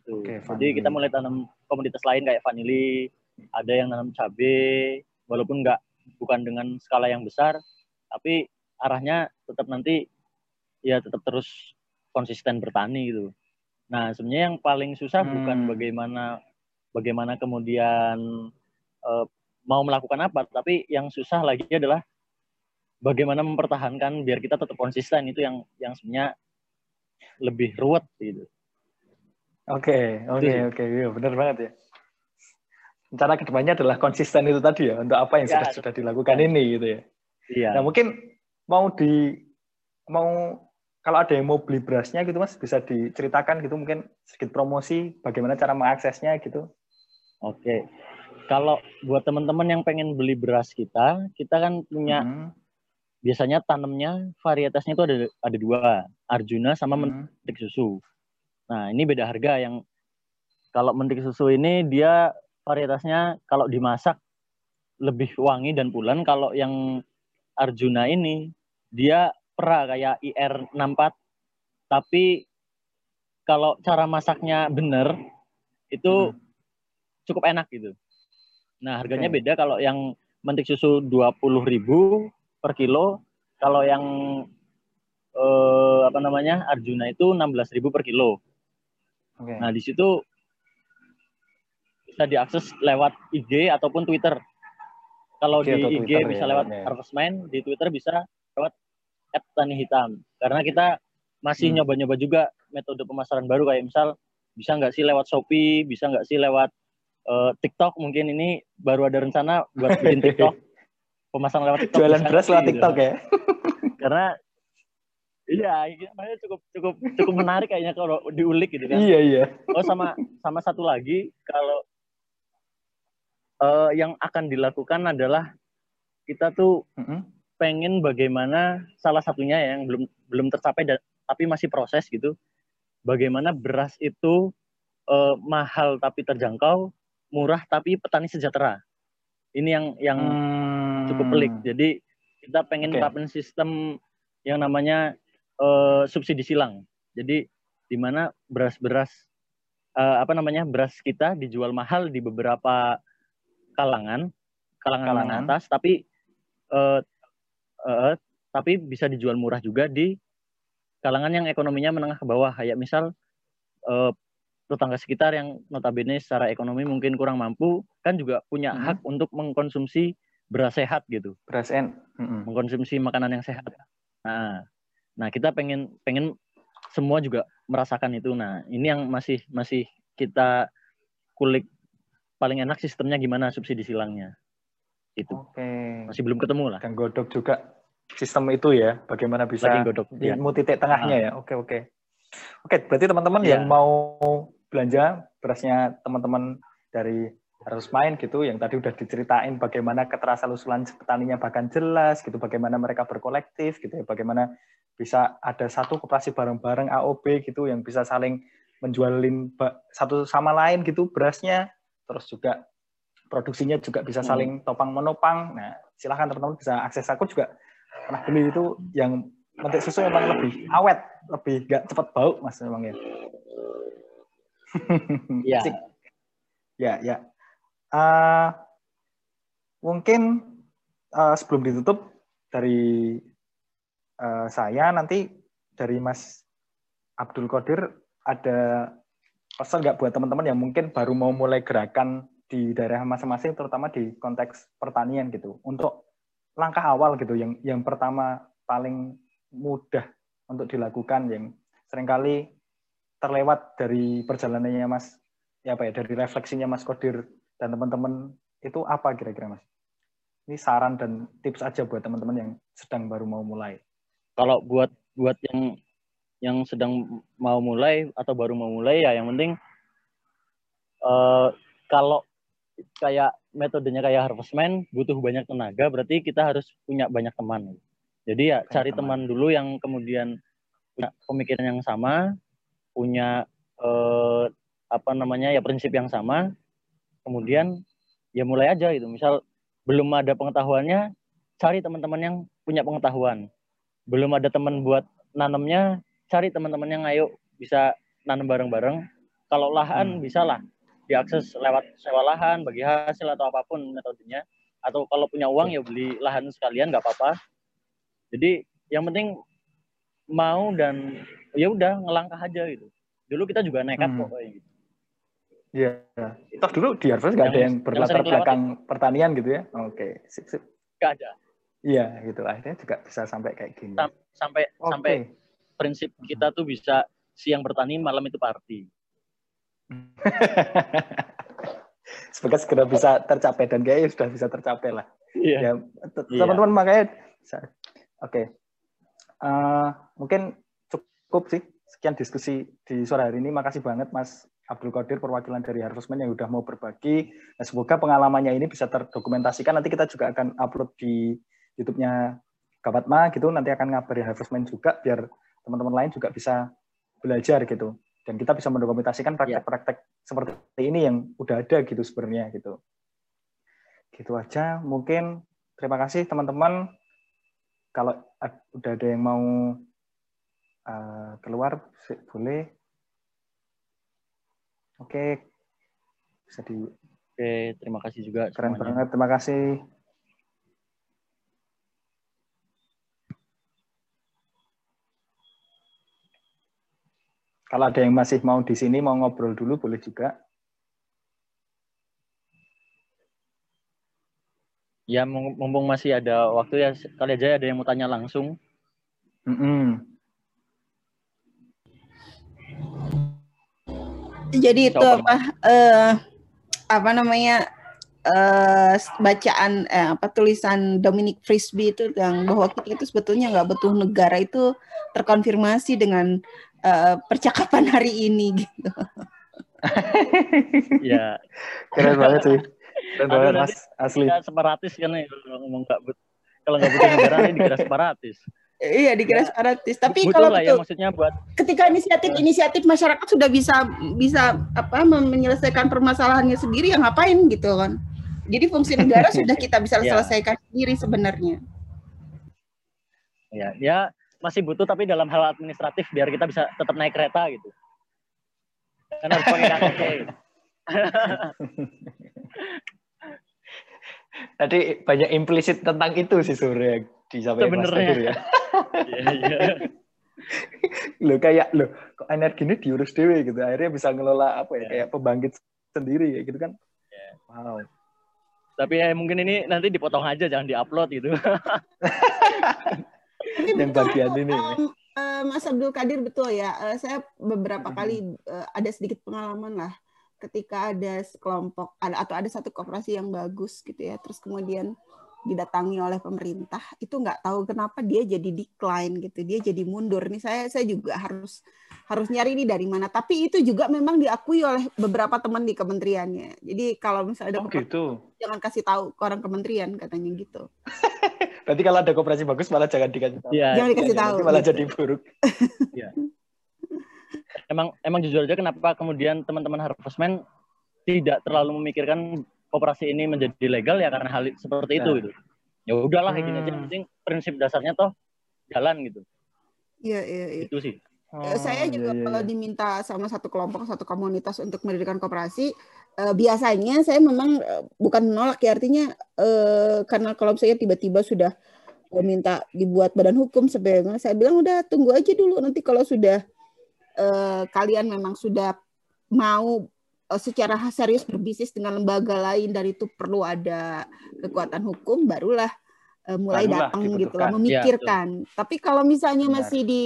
Gitu. Okay, Jadi kita mulai tanam komunitas lain kayak vanili, ada yang nanam cabai, walaupun nggak bukan dengan skala yang besar, tapi arahnya tetap nanti ya tetap terus konsisten bertani gitu. Nah sebenarnya yang paling susah hmm. bukan bagaimana bagaimana kemudian uh, mau melakukan apa, tapi yang susah lagi adalah bagaimana mempertahankan biar kita tetap konsisten itu yang yang sebenarnya lebih ruwet gitu. Oke, oke, oke, iya benar banget ya. Cara ke depannya adalah konsisten itu tadi ya untuk apa yang ya, sudah sudah dilakukan ini gitu ya. Iya. Nah mungkin mau di mau kalau ada yang mau beli berasnya gitu mas bisa diceritakan gitu mungkin sedikit promosi bagaimana cara mengaksesnya gitu. Oke. Kalau buat teman-teman yang pengen beli beras kita, kita kan punya hmm. Biasanya tanamnya varietasnya itu ada ada dua, Arjuna sama hmm. mentik susu. Nah, ini beda harga yang kalau mentik susu ini dia varietasnya kalau dimasak lebih wangi dan pulen. Kalau yang Arjuna ini dia pera kayak IR64 tapi kalau cara masaknya benar itu hmm. cukup enak gitu. Nah, harganya okay. beda kalau yang mentik susu 20.000 per kilo, kalau yang eh, apa namanya? Arjuna itu 16.000 per kilo. Okay. Nah, di situ bisa diakses lewat IG ataupun Twitter. Kalau di IG Twitter, bisa ya, lewat ya. Harvestman, di Twitter bisa lewat @tani hitam. Karena kita masih hmm. nyoba-nyoba hmm. juga metode pemasaran baru kayak misal bisa nggak sih lewat Shopee, bisa nggak sih lewat uh, TikTok mungkin ini baru ada rencana buat bikin TikTok pemasaran lewat TikTok. Jualan beras lewat gitu. TikTok ya. Karena Iya, makanya cukup cukup cukup menarik kayaknya kalau diulik gitu kan. Iya iya. Oh sama sama satu lagi kalau uh, yang akan dilakukan adalah kita tuh mm -hmm. pengen bagaimana salah satunya yang belum belum tercapai dan tapi masih proses gitu. Bagaimana beras itu uh, mahal tapi terjangkau, murah tapi petani sejahtera. Ini yang yang hmm. Cukup pelik. Jadi kita pengen okay. sistem yang namanya uh, subsidi silang. Jadi di mana beras-beras uh, apa namanya beras kita dijual mahal di beberapa kalangan, kalangan, kalangan. atas, tapi uh, uh, tapi bisa dijual murah juga di kalangan yang ekonominya menengah ke bawah. Kayak misal uh, tetangga sekitar yang notabene secara ekonomi mungkin kurang mampu kan juga punya hmm. hak untuk mengkonsumsi beras sehat gitu. Beras en. Hmm. Mengkonsumsi makanan yang sehat. Nah, Nah, kita pengen pengen semua juga merasakan itu. Nah, ini yang masih masih kita kulik paling enak sistemnya gimana subsidi silangnya. Itu. Oke. Masih belum ketemu lah. Dan godok juga sistem itu ya, bagaimana bisa Lagi godok, ya. titik tengahnya ah. ya. Oke, oke. Oke, berarti teman-teman ya. yang mau belanja berasnya teman-teman dari harus main gitu. Yang tadi udah diceritain bagaimana keterasal usulan petaninya bahkan jelas gitu. Bagaimana mereka berkolektif gitu ya. Bagaimana bisa ada satu koperasi bareng-bareng AOB gitu yang bisa saling menjualin satu sama lain gitu berasnya. Terus juga produksinya juga bisa hmm. saling topang menopang. Nah silahkan teman-teman bisa akses. Aku juga pernah beli itu yang mentik susu memang lebih awet lebih gak cepat bau mas memang ya. Ya ya ya uh, mungkin uh, sebelum ditutup dari uh, saya nanti dari Mas Abdul Qadir ada pesan nggak buat teman-teman yang mungkin baru mau mulai gerakan di daerah masing-masing, terutama di konteks pertanian gitu, untuk langkah awal gitu, yang yang pertama paling mudah untuk dilakukan, yang sering kali terlewat dari perjalanannya Mas, ya apa ya, dari refleksinya Mas Kodir dan teman-teman itu apa kira-kira Mas? Ini saran dan tips aja buat teman-teman yang sedang baru mau mulai kalau buat buat yang yang sedang mau mulai atau baru mau mulai ya yang penting uh, kalau kayak metodenya kayak harvestman butuh banyak tenaga berarti kita harus punya banyak teman jadi ya banyak cari teman. teman dulu yang kemudian punya pemikiran yang sama punya uh, apa namanya ya prinsip yang sama kemudian ya mulai aja gitu misal belum ada pengetahuannya cari teman-teman yang punya pengetahuan belum ada teman buat nanamnya, cari teman-teman yang ayo bisa nanam bareng-bareng. Kalau lahan hmm. bisa lah diakses lewat sewa lahan, bagi hasil atau apa pun metodenya. Atau kalau punya uang ya beli lahan sekalian nggak apa-apa. Jadi yang penting mau dan ya udah ngelangkah aja gitu. Dulu kita juga nekat hmm. kok kayak gitu. Iya. Toh dulu di Harvard nggak ada yang berlatar belakang pertanian gitu ya? Oke, okay. sip sip. Gak ada. Iya, gitu. Akhirnya juga bisa sampai kayak gini. Sampai okay. sampai prinsip kita tuh bisa siang bertani, malam itu party. Semoga segera bisa tercapai dan kayaknya sudah bisa tercapai lah. Iya. Ya, Iya. teman-teman makanya bisa- Oke. Eh, mungkin cukup sih sekian diskusi di sore hari ini. Makasih banget Mas Abdul Qadir perwakilan dari Harvestman yang udah mau berbagi. Nah, semoga pengalamannya ini bisa terdokumentasikan. Nanti kita juga akan upload di YouTube-nya Gapatma gitu. Nanti akan ngabari Harvestman juga biar teman-teman lain juga bisa belajar gitu. Dan kita bisa mendokumentasikan praktek-praktek seperti ini yang udah ada gitu sebenarnya gitu. Gitu aja. Mungkin terima kasih teman-teman. Kalau udah ada yang mau uh, keluar boleh. Oke. Bisa di Oke, terima kasih juga keren semuanya. banget. Terima kasih. Kalau ada yang masih mau di sini mau ngobrol dulu boleh juga. Ya, mum- mumpung masih ada waktu ya, kali aja ada yang mau tanya langsung. Mm-mm. Jadi itu Coba. apa eh apa namanya eh bacaan eh, apa tulisan Dominic Frisby itu yang bahwa kita itu sebetulnya nggak butuh negara itu terkonfirmasi dengan eh, percakapan hari ini gitu. Ya, Keren banget sih. Keren banget Mas. Asli. separatis kan ya kalau ngomong nggak kalau nggak butuh negara ini dikira separatis. Iya dikira separatis. Tapi butuh kalau lah ya betul maksudnya buat ketika inisiatif-inisiatif masyarakat sudah bisa bisa apa menyelesaikan permasalahannya sendiri ya ngapain gitu kan. Jadi fungsi negara sudah kita bisa Ya. selesaikan sendiri sebenarnya. ya ya masih butuh tapi dalam hal administratif biar kita bisa tetap naik kereta gitu. Kan harus pakai KTP. Tadi banyak implisit tentang itu sih sebenarnya disampaikan Mas Sebenarnya. Teguh ya. Iya, iya. Lo kayak lo kok energi ini diurus dewe gitu. Akhirnya bisa ngelola apa ya Ya. kayak pembangkit sendiri kayak gitu kan. Ya. Wow. Tapi ya mungkin ini nanti dipotong aja jangan diupload gitu. Yang bagian ini. em, eh, Mas Abdul Kadir betul ya. Eh, saya beberapa Mhm. kali eh, ada sedikit pengalaman lah ketika ada sekelompok ada atau ada satu koperasi yang bagus gitu ya. Terus kemudian didatangi oleh pemerintah itu nggak tahu kenapa dia jadi decline gitu. Dia jadi mundur. Ini saya saya juga harus harus nyari ini dari mana. Tapi itu juga memang diakui oleh beberapa teman di kementeriannya. Jadi kalau misalnya ada Oh gitu. jangan kasih tahu ke orang kementerian katanya gitu. Berarti kalau ada koperasi bagus malah jangan dikasih tahu. Iya. Jangan dikasih Nanti tahu. malah gitu. jadi buruk. Emang emang jujur aja kenapa kemudian teman-teman Harvestman tidak terlalu memikirkan koperasi ini menjadi legal ya karena hal seperti itu Nah. gitu. Ya udahlah kayak gini aja, yang Hmm. penting prinsip dasarnya toh jalan gitu. Iya iya iya. Itu sih. Eh, saya Oh, juga iya, iya, kalau diminta sama satu kelompok satu komunitas untuk mendirikan koperasi eh, biasanya saya memang eh, bukan menolak ya artinya eh, karena kalau saya tiba-tiba sudah eh, minta dibuat badan hukum sebenarnya saya bilang udah tunggu aja dulu nanti kalau sudah eh, kalian memang sudah mau secara serius berbisnis dengan lembaga lain dan itu perlu ada kekuatan hukum barulah eh, mulai Barulah datang gitu lah Iya, memikirkan. Tapi kalau misalnya Benar. masih di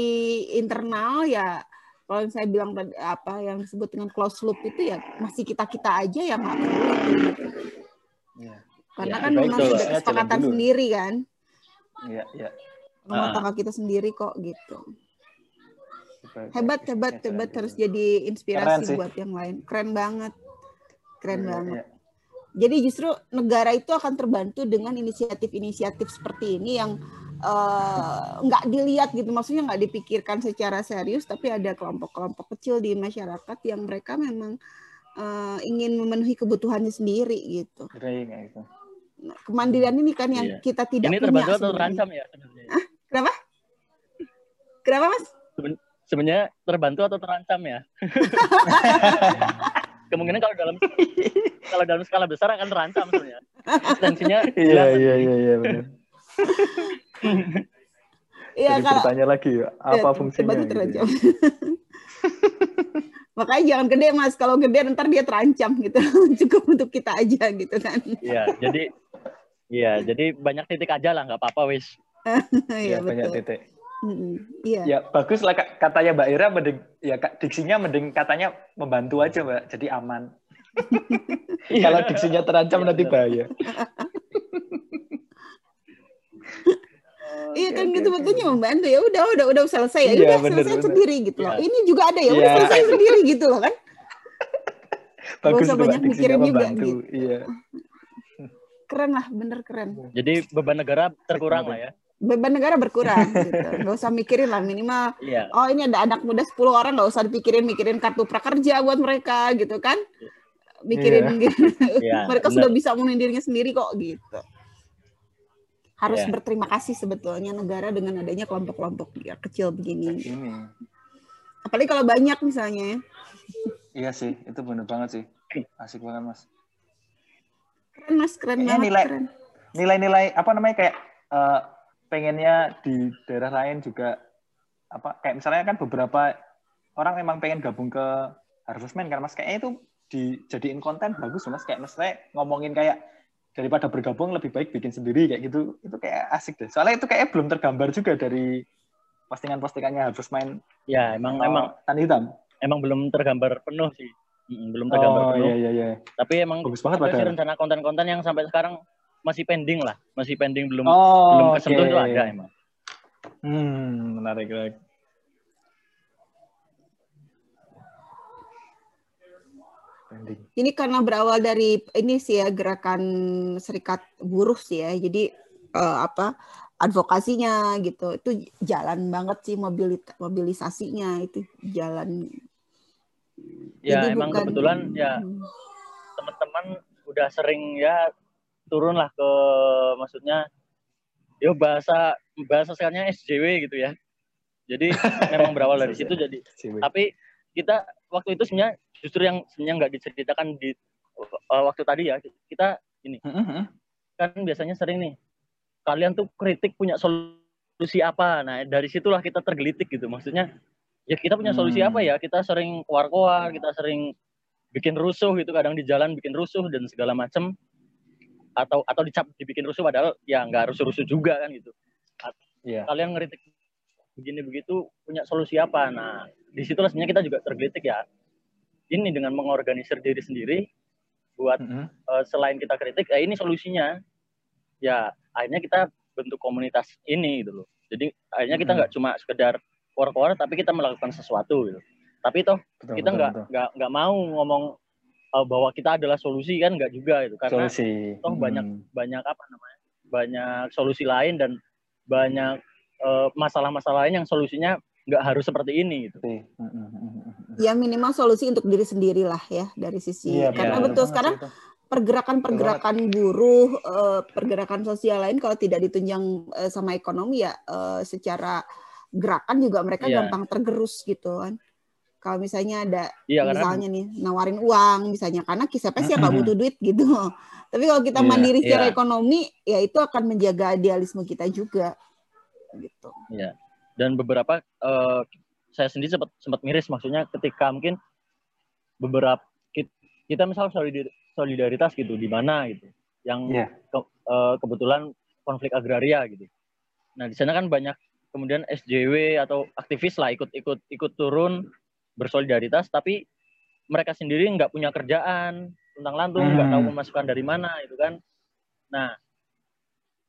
internal ya kalau saya bilang apa yang disebut dengan close loop itu ya masih kita kita aja yang nggak perlu itu gitu. Iya. Karena Ya, kan memang sudah kesepakatan sendiri kan Iya, iya. rumah Ah. tangga kita sendiri kok gitu. Hebat baik. hebat hebat harus jadi Keren inspirasi sih. buat yang lain. Keren banget. Keren Iya, banget. iya. Jadi justru negara itu akan terbantu dengan inisiatif-inisiatif seperti ini yang eh, nggak dilihat gitu, maksudnya nggak dipikirkan secara serius, tapi ada kelompok-kelompok kecil di masyarakat yang mereka memang eh, ingin memenuhi kebutuhannya sendiri gitu. Gitu. Nah, kemandirian ini kan yang Iya. kita tidak ini punya terbantu atau terancam ya sebenarnya? Kenapa mas? Sebenarnya terbantu atau terancam ya? Kemungkinan kalau dalam kalau dalam skala besar akan terancam sebenarnya. Eksistensinya Iya, iya, iya, iya, benar. Iya kalau bertanya lagi, apa Ya, fungsinya? gitu ya. terancam. Makanya jangan gede mas, kalau gede ntar dia terancam gitu. Cukup untuk kita aja gitu kan. Iya, jadi Iya, jadi banyak titik aja lah, nggak apa-apa wis. Iya, Iya banyak titik. Mm-hmm. Iya. Ya bagus lah katanya Mbak Ira mending ya diksinya mending katanya membantu aja Mbak jadi aman. Kalau diksinya terancam nanti bahaya. Iya kan gitu betulnya membantu ya udah udah udah selesai ya iya, udah selesai bener. sendiri gitu loh. Iya. Ini juga ada ya udah iya. selesai sendiri gitu loh kan. Bagus Gak usah banyak mikirin juga gitu. Iya. Keren lah, bener keren. Jadi beban negara terkurang lah ya beban negara berkurang gitu. Gak usah mikirin lah minimal yeah. oh ini ada anak muda 10 orang gak usah dipikirin mikirin kartu prakerja buat mereka gitu kan. Mikirin yeah. gitu. Yeah, mereka bener. sudah bisa memenuhi dirinya sendiri kok gitu. Harus yeah. berterima kasih sebetulnya negara dengan adanya kelompok-kelompok ya, kecil begini. Ini. Apalagi kalau banyak misalnya. Iya sih, itu bener banget sih. Asik banget mas. Keren mas, keren banget. Nilai, nilai-nilai apa namanya kayak uh, pengennya di daerah lain juga apa kayak misalnya kan beberapa orang memang pengen gabung ke Harvestman kan mas? Kayaknya itu dijadiin konten bagus mas. Kayak misalnya ngomongin kayak daripada bergabung lebih baik bikin sendiri kayak gitu. Itu kayak asik deh. Soalnya itu kayak belum tergambar juga dari postingan-postingannya Harvestman ya emang oh, emang tan hitam. emang belum tergambar penuh sih. Belum tergambar oh, penuh. iya, iya, iya. tapi emang bagus banget ada sih rencana konten-konten yang sampai sekarang masih pending lah, masih pending belum oh, belum kesentuh okay. itu ada emang. Hmm, menarik lagi. Ini karena berawal dari ini sih ya gerakan serikat buruh sih ya. Jadi uh, apa advokasinya gitu itu jalan banget sih mobilit mobilisasinya itu jalan. Ya Jadi emang bukan, kebetulan ya hmm. teman-teman udah sering ya turun lah ke maksudnya yo bahasa bahasa sekarangnya SJW gitu ya. Jadi memang berawal dari situ jadi tapi kita waktu itu sebenarnya justru yang sebenarnya nggak diceritakan di uh, waktu tadi ya kita ini. Kan biasanya sering nih kalian tuh kritik punya solusi apa. Nah dari situlah kita tergelitik gitu. Maksudnya ya kita punya solusi apa hmm. ya? Kita sering keluar-keluar kita sering bikin rusuh gitu. Kadang di jalan bikin rusuh dan segala macam atau atau dicap dibikin rusuh padahal ya nggak rusuh-rusuh juga kan gitu. Yeah. Kalian ngeritik begini begitu punya solusi apa? Nah, di situlah sebenarnya kita juga tergelitik ya. Ini dengan mengorganisir diri sendiri buat mm -hmm. uh, selain kita kritik, ya ini solusinya. Ya akhirnya kita bentuk komunitas ini gitu loh. Jadi akhirnya kita nggak mm -hmm. cuma sekedar war-war tapi kita melakukan sesuatu gitu. Tapi toh betul, kita nggak nggak nggak mau ngomong uh, bahwa kita adalah solusi kan nggak juga itu karena solusi. toh hmm. banyak banyak apa namanya banyak solusi lain dan banyak uh, masalah-masalah lain yang solusinya nggak harus seperti ini gitu. Hmm, ya minimal solusi untuk diri sendiri lah ya dari sisi ya, karena ya, betul sekarang pergerakan-pergerakan buruh, uh, pergerakan sosial lain kalau tidak ditunjang uh, sama ekonomi ya uh, secara gerakan juga mereka ya. gampang tergerus gitu kan kalau misalnya ada iya, misalnya karena... nih nawarin uang misalnya karena siapa sih yang nggak butuh duit gitu tapi kalau kita yeah, mandiri secara yeah. ekonomi ya itu akan menjaga idealisme kita juga gitu ya dan beberapa uh, saya sendiri sempat sempat miris maksudnya ketika mungkin beberapa kita, kita misal solidaritas gitu di mana gitu yang yeah. ke, uh, kebetulan konflik agraria gitu nah di sana kan banyak kemudian SJW atau aktivis lah ikut ikut ikut turun bersolidaritas tapi mereka sendiri nggak punya kerjaan tentang lantung nggak hmm. tahu memasukkan dari mana itu kan. Nah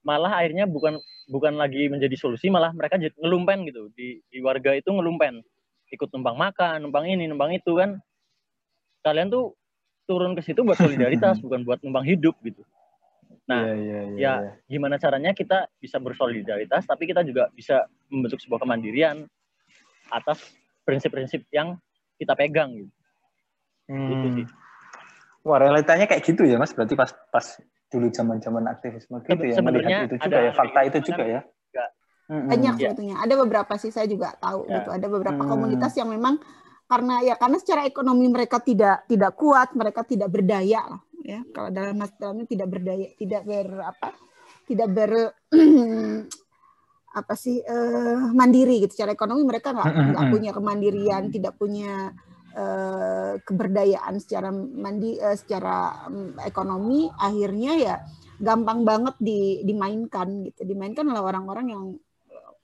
malah akhirnya bukan bukan lagi menjadi solusi malah mereka jadi ngelumpen gitu. Di, di warga itu ngelumpen. Ikut numpang makan numpang ini numpang itu kan. Kalian tuh turun ke situ buat solidaritas bukan buat numpang hidup gitu. Nah yeah, yeah, yeah, ya yeah. gimana caranya kita bisa bersolidaritas tapi kita juga bisa membentuk sebuah kemandirian atas prinsip-prinsip yang kita pegang gitu. Hmm. Gitu sih. Wah, realitanya kayak gitu ya, Mas. Berarti pas pas dulu zaman-zaman aktivisme gitu ya, melihat itu juga ya, fakta itu juga ya. Banyak ya. sebetulnya. Ada beberapa sih saya juga tahu ya. gitu. Ada beberapa hmm. komunitas yang memang karena ya karena secara ekonomi mereka tidak tidak kuat, mereka tidak berdaya lah ya. Kalau dalam dalamnya tidak berdaya, tidak ber apa? Tidak ber apa sih uh, mandiri gitu. Secara ekonomi mereka nggak nggak punya kemandirian tidak punya uh, keberdayaan secara mandi uh, secara um, ekonomi. Akhirnya ya gampang banget di, dimainkan gitu. Dimainkan oleh orang-orang yang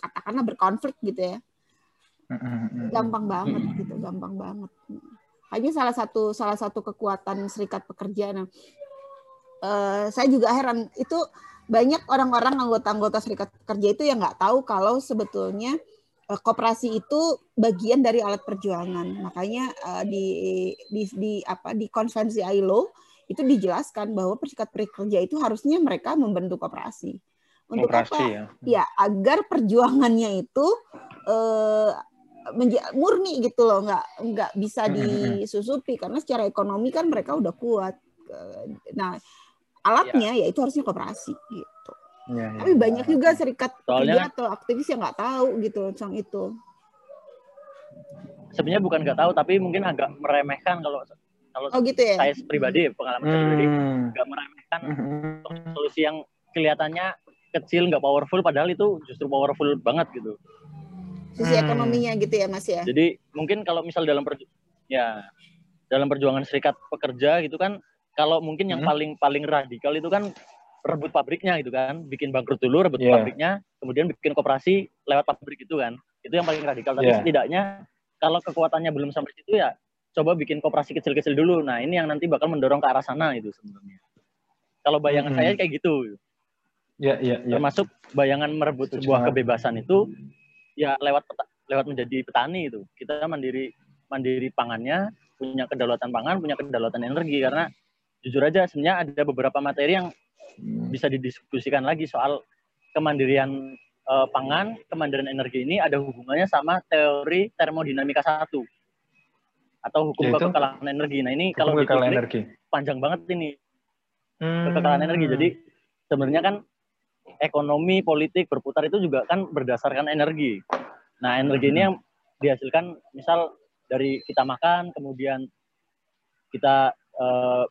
katakanlah berkonflik gitu ya. Gampang banget gitu gampang banget. Hanya salah satu salah satu kekuatan serikat pekerja. Nah uh, saya juga heran itu banyak orang-orang anggota-anggota serikat pekerja itu yang nggak tahu kalau sebetulnya uh, koperasi itu bagian dari alat perjuangan makanya uh, di, di di apa di konvensi ILO itu dijelaskan bahwa serikat pekerja itu harusnya mereka membentuk koperasi untuk Operasi, apa? Ya. ya, agar perjuangannya itu uh, murni gitu loh nggak nggak bisa hmm, hmm, hmm. disusupi karena secara ekonomi kan mereka udah kuat nah alatnya ya, ya itu harusnya koperasi gitu ya, ya, tapi banyak ya. juga serikat Soalnya, atau aktivis yang nggak tahu gitu tentang itu sebenarnya bukan nggak tahu tapi mungkin agak meremehkan kalau kalau oh, gitu ya? saya pribadi pengalaman hmm. saya pribadi nggak meremehkan hmm. solusi yang kelihatannya kecil nggak powerful padahal itu justru powerful banget gitu sisi hmm. ekonominya gitu ya Mas ya. Jadi mungkin kalau misal dalam perju ya dalam perjuangan serikat pekerja gitu kan kalau mungkin yang hmm. paling paling radikal itu kan rebut pabriknya gitu kan, bikin bangkrut dulu rebut yeah. pabriknya, kemudian bikin koperasi lewat pabrik itu kan. Itu yang paling radikal tapi yeah. setidaknya kalau kekuatannya belum sampai situ ya coba bikin koperasi kecil-kecil dulu. Nah, ini yang nanti bakal mendorong ke arah sana itu sebenarnya. Kalau bayangan hmm. saya kayak gitu. Ya, ya, ya. Termasuk bayangan merebut sebuah kebebasan itu ya lewat lewat menjadi petani itu kita mandiri mandiri pangannya punya kedaulatan pangan punya kedaulatan energi karena jujur aja sebenarnya ada beberapa materi yang bisa didiskusikan lagi soal kemandirian uh, pangan kemandirian energi ini ada hubungannya sama teori termodinamika satu atau hukum Yaitu, kekekalan energi nah ini kalau energi. panjang banget ini hmm. kekekalan energi jadi sebenarnya kan ekonomi politik berputar itu juga kan berdasarkan energi. Nah, energi ini yang dihasilkan misal dari kita makan, kemudian kita e,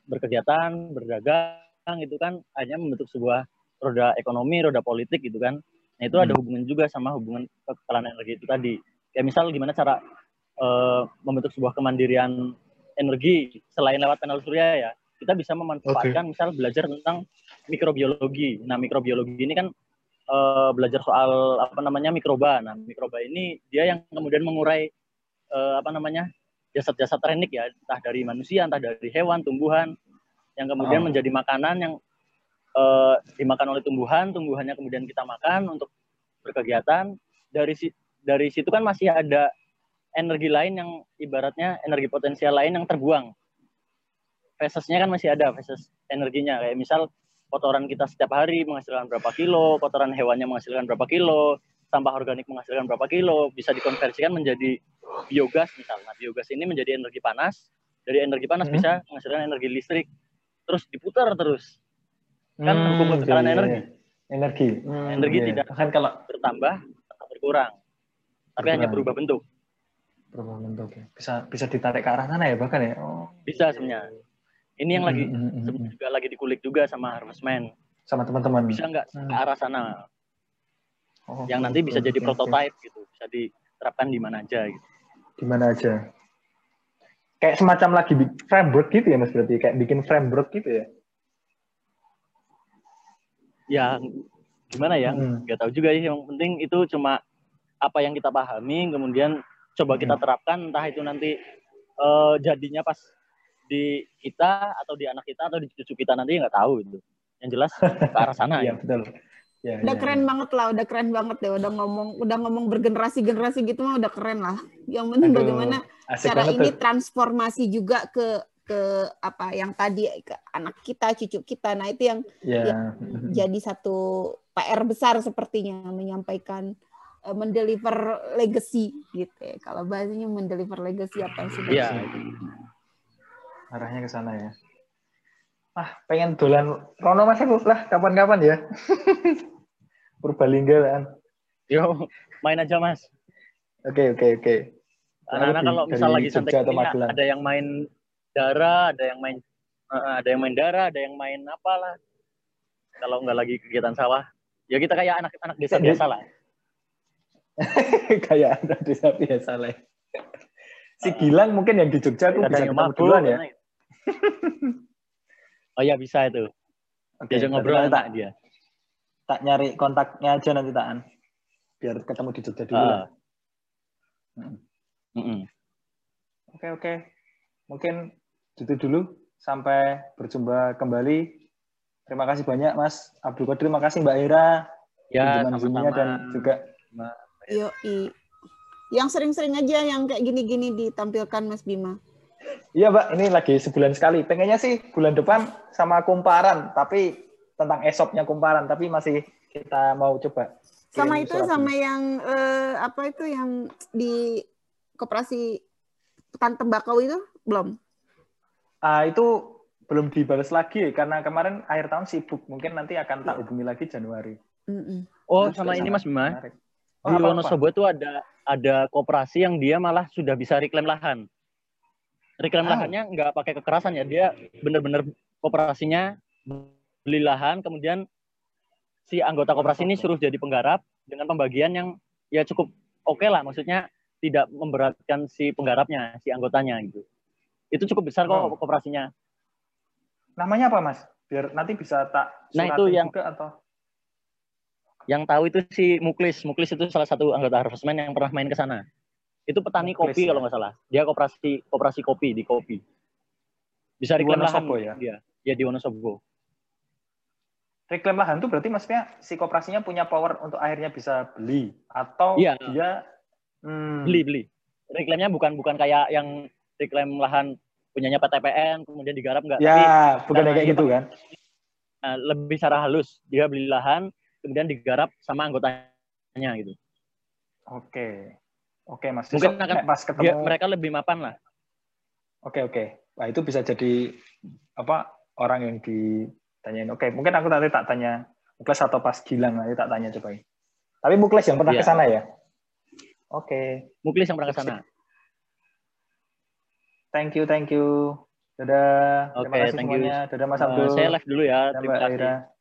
berkegiatan, berdagang, itu kan hanya membentuk sebuah roda ekonomi, roda politik gitu kan. Nah, itu ada hmm. hubungan juga sama hubungan kekalahan energi itu tadi. Kayak misal gimana cara e, membentuk sebuah kemandirian energi selain lewat panel surya ya kita bisa memanfaatkan okay. misal belajar tentang mikrobiologi. Nah, mikrobiologi ini kan uh, belajar soal apa namanya mikroba. Nah, mikroba ini dia yang kemudian mengurai uh, apa namanya jasad-jasad renik ya, entah dari manusia, entah dari hewan, tumbuhan, yang kemudian oh. menjadi makanan yang uh, dimakan oleh tumbuhan, tumbuhannya kemudian kita makan untuk berkegiatan. Dari dari situ kan masih ada energi lain yang ibaratnya energi potensial lain yang terbuang. Fesesnya kan masih ada fases energinya. Kayak misal kotoran kita setiap hari menghasilkan berapa kilo, kotoran hewannya menghasilkan berapa kilo, sampah organik menghasilkan berapa kilo, bisa dikonversikan menjadi biogas misalnya. Biogas ini menjadi energi panas, dari energi panas hmm. bisa menghasilkan energi listrik, terus diputar terus. Kan hmm, hukum kekekalan iya, energi. Energi. Hmm, energi iya. tidak kan kalau bertambah atau berkurang, tapi berkurang. hanya berubah bentuk. Berubah bentuk ya. Bisa bisa ditarik ke arah sana ya bahkan ya. Oh. Bisa sebenarnya. Ini yang lagi mm -hmm. juga lagi dikulik juga sama Harvestman. Sama teman-teman. Bisa nggak mm. ke arah sana? Oh, yang nanti bisa jadi prototype okay. gitu, bisa diterapkan di mana aja gitu. Di mana aja. Kayak semacam lagi framework gitu ya Mas berarti kayak bikin framework gitu ya. Ya gimana ya? Hmm. Gak tahu juga ya. Yang penting itu cuma apa yang kita pahami, kemudian coba kita terapkan, entah itu nanti uh, jadinya pas di kita atau di anak kita atau di cucu kita nanti nggak tahu itu. Yang jelas ke arah sana. Iya, ya. betul. Ya, udah ya, keren ya. banget lah, udah keren banget deh, udah ngomong, udah ngomong bergenerasi generasi gitu mah udah keren lah. Yang penting Aduh, bagaimana cara ini tuh. transformasi juga ke ke apa yang tadi ke anak kita, cucu kita. Nah itu yang, yeah. yang jadi satu PR besar sepertinya menyampaikan uh, mendeliver legacy gitu. Ya. Kalau bahasanya mendeliver legacy apa yang sudah. Yeah arahnya ke sana ya. Ah, pengen dolan Rono Mas aku lah kapan-kapan ya. Purbalingga kan. Yo, main aja Mas. Oke, oke, oke. Anak-anak kalau misal lagi santai ada yang main darah, ada yang main uh, ada yang main darah, ada yang main apalah. Kalau nggak lagi kegiatan sawah, ya kita kayak anak-anak desa biasa lah. kayak anak desa biasa lah. Si Gilang mungkin yang di Jogja tuh bisa ketemu duluan ya oh ya bisa itu. Okay, Diajak ngobrol tak dia. Tak nyari kontaknya aja nanti takan. biar ketemu di Jogja dulu. Uh. -mm. Oke oke, mungkin itu dulu sampai berjumpa kembali. Terima kasih banyak Mas Abdul Qadir, terima kasih Mbak Ira. Ya, sama-sama. dan juga Yo, yang sering-sering aja yang kayak gini-gini ditampilkan Mas Bima. Iya, Mbak, ini lagi sebulan sekali. Pengennya sih bulan depan sama kumparan, tapi tentang esopnya kumparan, tapi masih kita mau coba. Sama itu sama ini. yang eh, apa itu yang di koperasi petan tembakau itu belum? Ah, itu belum dibalas lagi karena kemarin akhir tahun sibuk. Mungkin nanti akan tak hubungi lagi Januari. Mm -mm. Oh, sama ini Mas Bima. Oh, di Wonosobo itu ada ada koperasi yang dia malah sudah bisa reklaim lahan. Reklaim oh. lahannya nggak pakai kekerasan ya, dia benar-benar koperasinya beli lahan, kemudian si anggota koperasi ini suruh jadi penggarap dengan pembagian yang ya cukup oke okay lah, maksudnya tidak memberatkan si penggarapnya, si anggotanya gitu. Itu cukup besar kok oh. koperasinya. Namanya apa mas? Biar nanti bisa tak nah itu yang juga atau yang tahu itu si Muklis. Muklis itu salah satu anggota Harvestman yang pernah main ke sana. Itu petani kopi ya? kalau nggak salah. Dia koperasi koperasi kopi di kopi. Bisa reklam lahan ya? Dia. Ya di Wonosobo. Reklam lahan itu berarti maksudnya si koperasinya punya power untuk akhirnya bisa beli atau ya. dia hmm. beli beli. Reklamnya bukan bukan kayak yang reklam lahan punyanya PTPN kemudian digarap enggak. Ya, bukan kayak gitu kan. Nah, lebih secara halus. Dia beli lahan, kemudian digarap sama anggotanya gitu. Oke. Oke, Mas. Mungkin akan pas ketemu ya, mereka lebih mapan lah. Oke, oke. Nah, itu bisa jadi apa orang yang ditanyain. Oke, mungkin aku nanti tak tanya Mukles atau pas Gilang nanti tak tanya coba. Tapi Mukles yang pernah ya. ke sana ya? Oke. Muklis yang pernah ke sana. Thank you, thank you. Dadah. Oke, okay, thank semuanya. you. Dadah Mas Abdul. Uh, saya live dulu ya. Terima kasih.